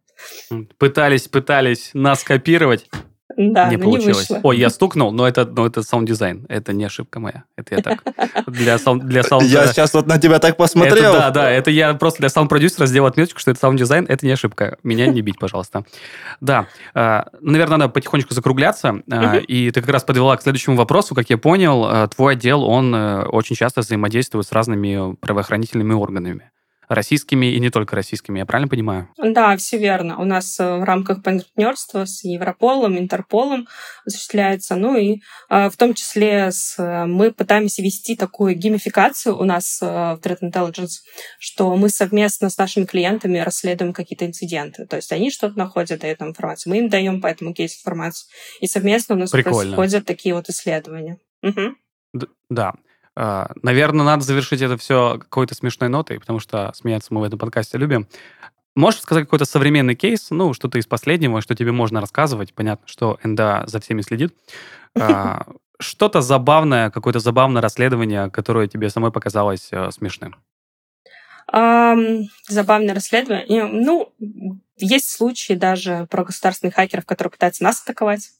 [SPEAKER 1] Пытались, пытались нас копировать.
[SPEAKER 2] Да,
[SPEAKER 1] не получилось. Не Ой, я стукнул, но это, но это саунд-дизайн. Это не ошибка моя. Это я так. Для, саунд, для саунд...
[SPEAKER 3] Я сейчас вот на тебя так посмотрел.
[SPEAKER 1] Это, да, да. Это я просто для саунд-продюсера сделал отметку, что это саунд-дизайн. Это не ошибка. Меня не бить, пожалуйста. Да. А, наверное, надо потихонечку закругляться. А, и ты как раз подвела к следующему вопросу. Как я понял, а, твой отдел, он э, очень часто взаимодействует с разными правоохранительными органами российскими и не только российскими, я правильно понимаю?
[SPEAKER 2] Да, все верно. У нас э, в рамках партнерства с Европолом, Интерполом осуществляется, ну и э, в том числе с, э, мы пытаемся вести такую геймификацию у нас в Threat Intelligence, что мы совместно с нашими клиентами расследуем какие-то инциденты. То есть они что-то находят, дают нам информацию, мы им даем по этому кейсу информацию, и совместно у нас Прикольно. происходят такие вот исследования. Угу.
[SPEAKER 1] Да. А, наверное, надо завершить это все какой-то смешной нотой, потому что смеяться мы в этом подкасте любим. Можешь сказать какой-то современный кейс, ну, что-то из последнего, что тебе можно рассказывать? Понятно, что НДА за всеми следит. А, [laughs] что-то забавное, какое-то забавное расследование, которое тебе самой показалось э, смешным?
[SPEAKER 2] Um, забавное расследование. Ну, есть случаи даже про государственных хакеров, которые пытаются нас атаковать.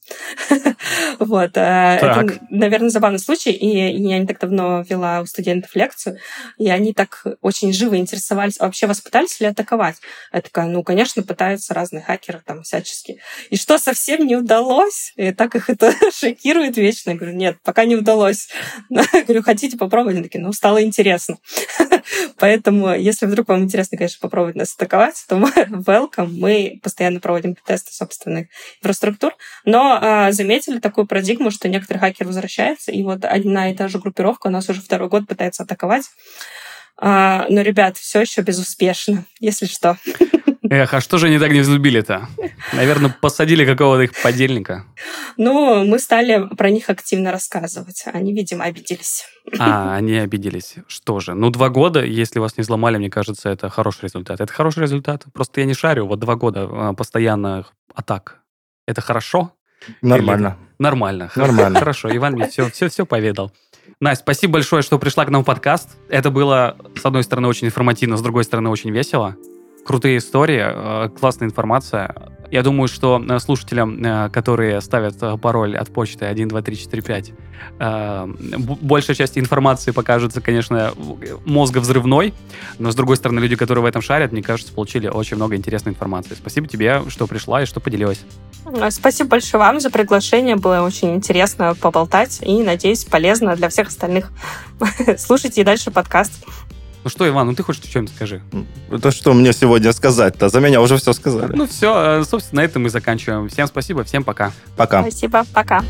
[SPEAKER 2] [laughs] вот. Э, это, наверное, забавный случай. И я не так давно вела у студентов лекцию, и они так очень живо интересовались, а вообще вас пытались ли атаковать? Я такая, ну, конечно, пытаются разные хакеры там всячески. И что совсем не удалось? И так их это [laughs] шокирует вечно. Я говорю, нет, пока не удалось. [laughs] Говорю, хотите попробовать? Они такие, ну, стало интересно. Поэтому, если вдруг вам интересно, конечно, попробовать нас атаковать, то [laughs] welcome мы постоянно проводим тесты собственных инфраструктур, но э, заметили такую парадигму, что некоторые хакеры возвращаются, и вот одна и та же группировка у нас уже второй год пытается атаковать. А, но, ребят, все еще безуспешно, если что. [laughs]
[SPEAKER 1] Эх, а что же они так не взлюбили-то? Наверное, посадили какого-то их подельника.
[SPEAKER 2] Ну, мы стали про них активно рассказывать. Они, видимо, обиделись.
[SPEAKER 1] А, они обиделись. Что же? Ну, два года, если вас не взломали, мне кажется, это хороший результат. Это хороший результат. Просто я не шарю. Вот два года а, постоянных атак. Это хорошо?
[SPEAKER 3] Нормально.
[SPEAKER 1] Или... Нормально.
[SPEAKER 3] Нормально.
[SPEAKER 1] Хорошо, Иван мне все, все, все поведал. Настя, спасибо большое, что пришла к нам в подкаст. Это было, с одной стороны, очень информативно, с другой стороны, очень весело крутые истории, э, классная информация. Я думаю, что э, слушателям, э, которые ставят пароль от почты 12345, большая часть информации покажется, конечно, мозговзрывной, но, с другой стороны, люди, которые в этом шарят, мне кажется, получили очень много интересной информации. Спасибо тебе, что пришла и что поделилась.
[SPEAKER 2] Спасибо большое вам за приглашение. Было очень интересно поболтать и, надеюсь, полезно для всех остальных. [laughs] Слушайте и дальше подкаст.
[SPEAKER 1] Ну что, Иван, ну ты хоть что-нибудь скажи.
[SPEAKER 3] Это что мне сегодня сказать-то? За меня уже все сказали.
[SPEAKER 1] Ну все, э, собственно, на этом мы заканчиваем. Всем спасибо, всем пока.
[SPEAKER 3] Пока.
[SPEAKER 2] Спасибо, пока.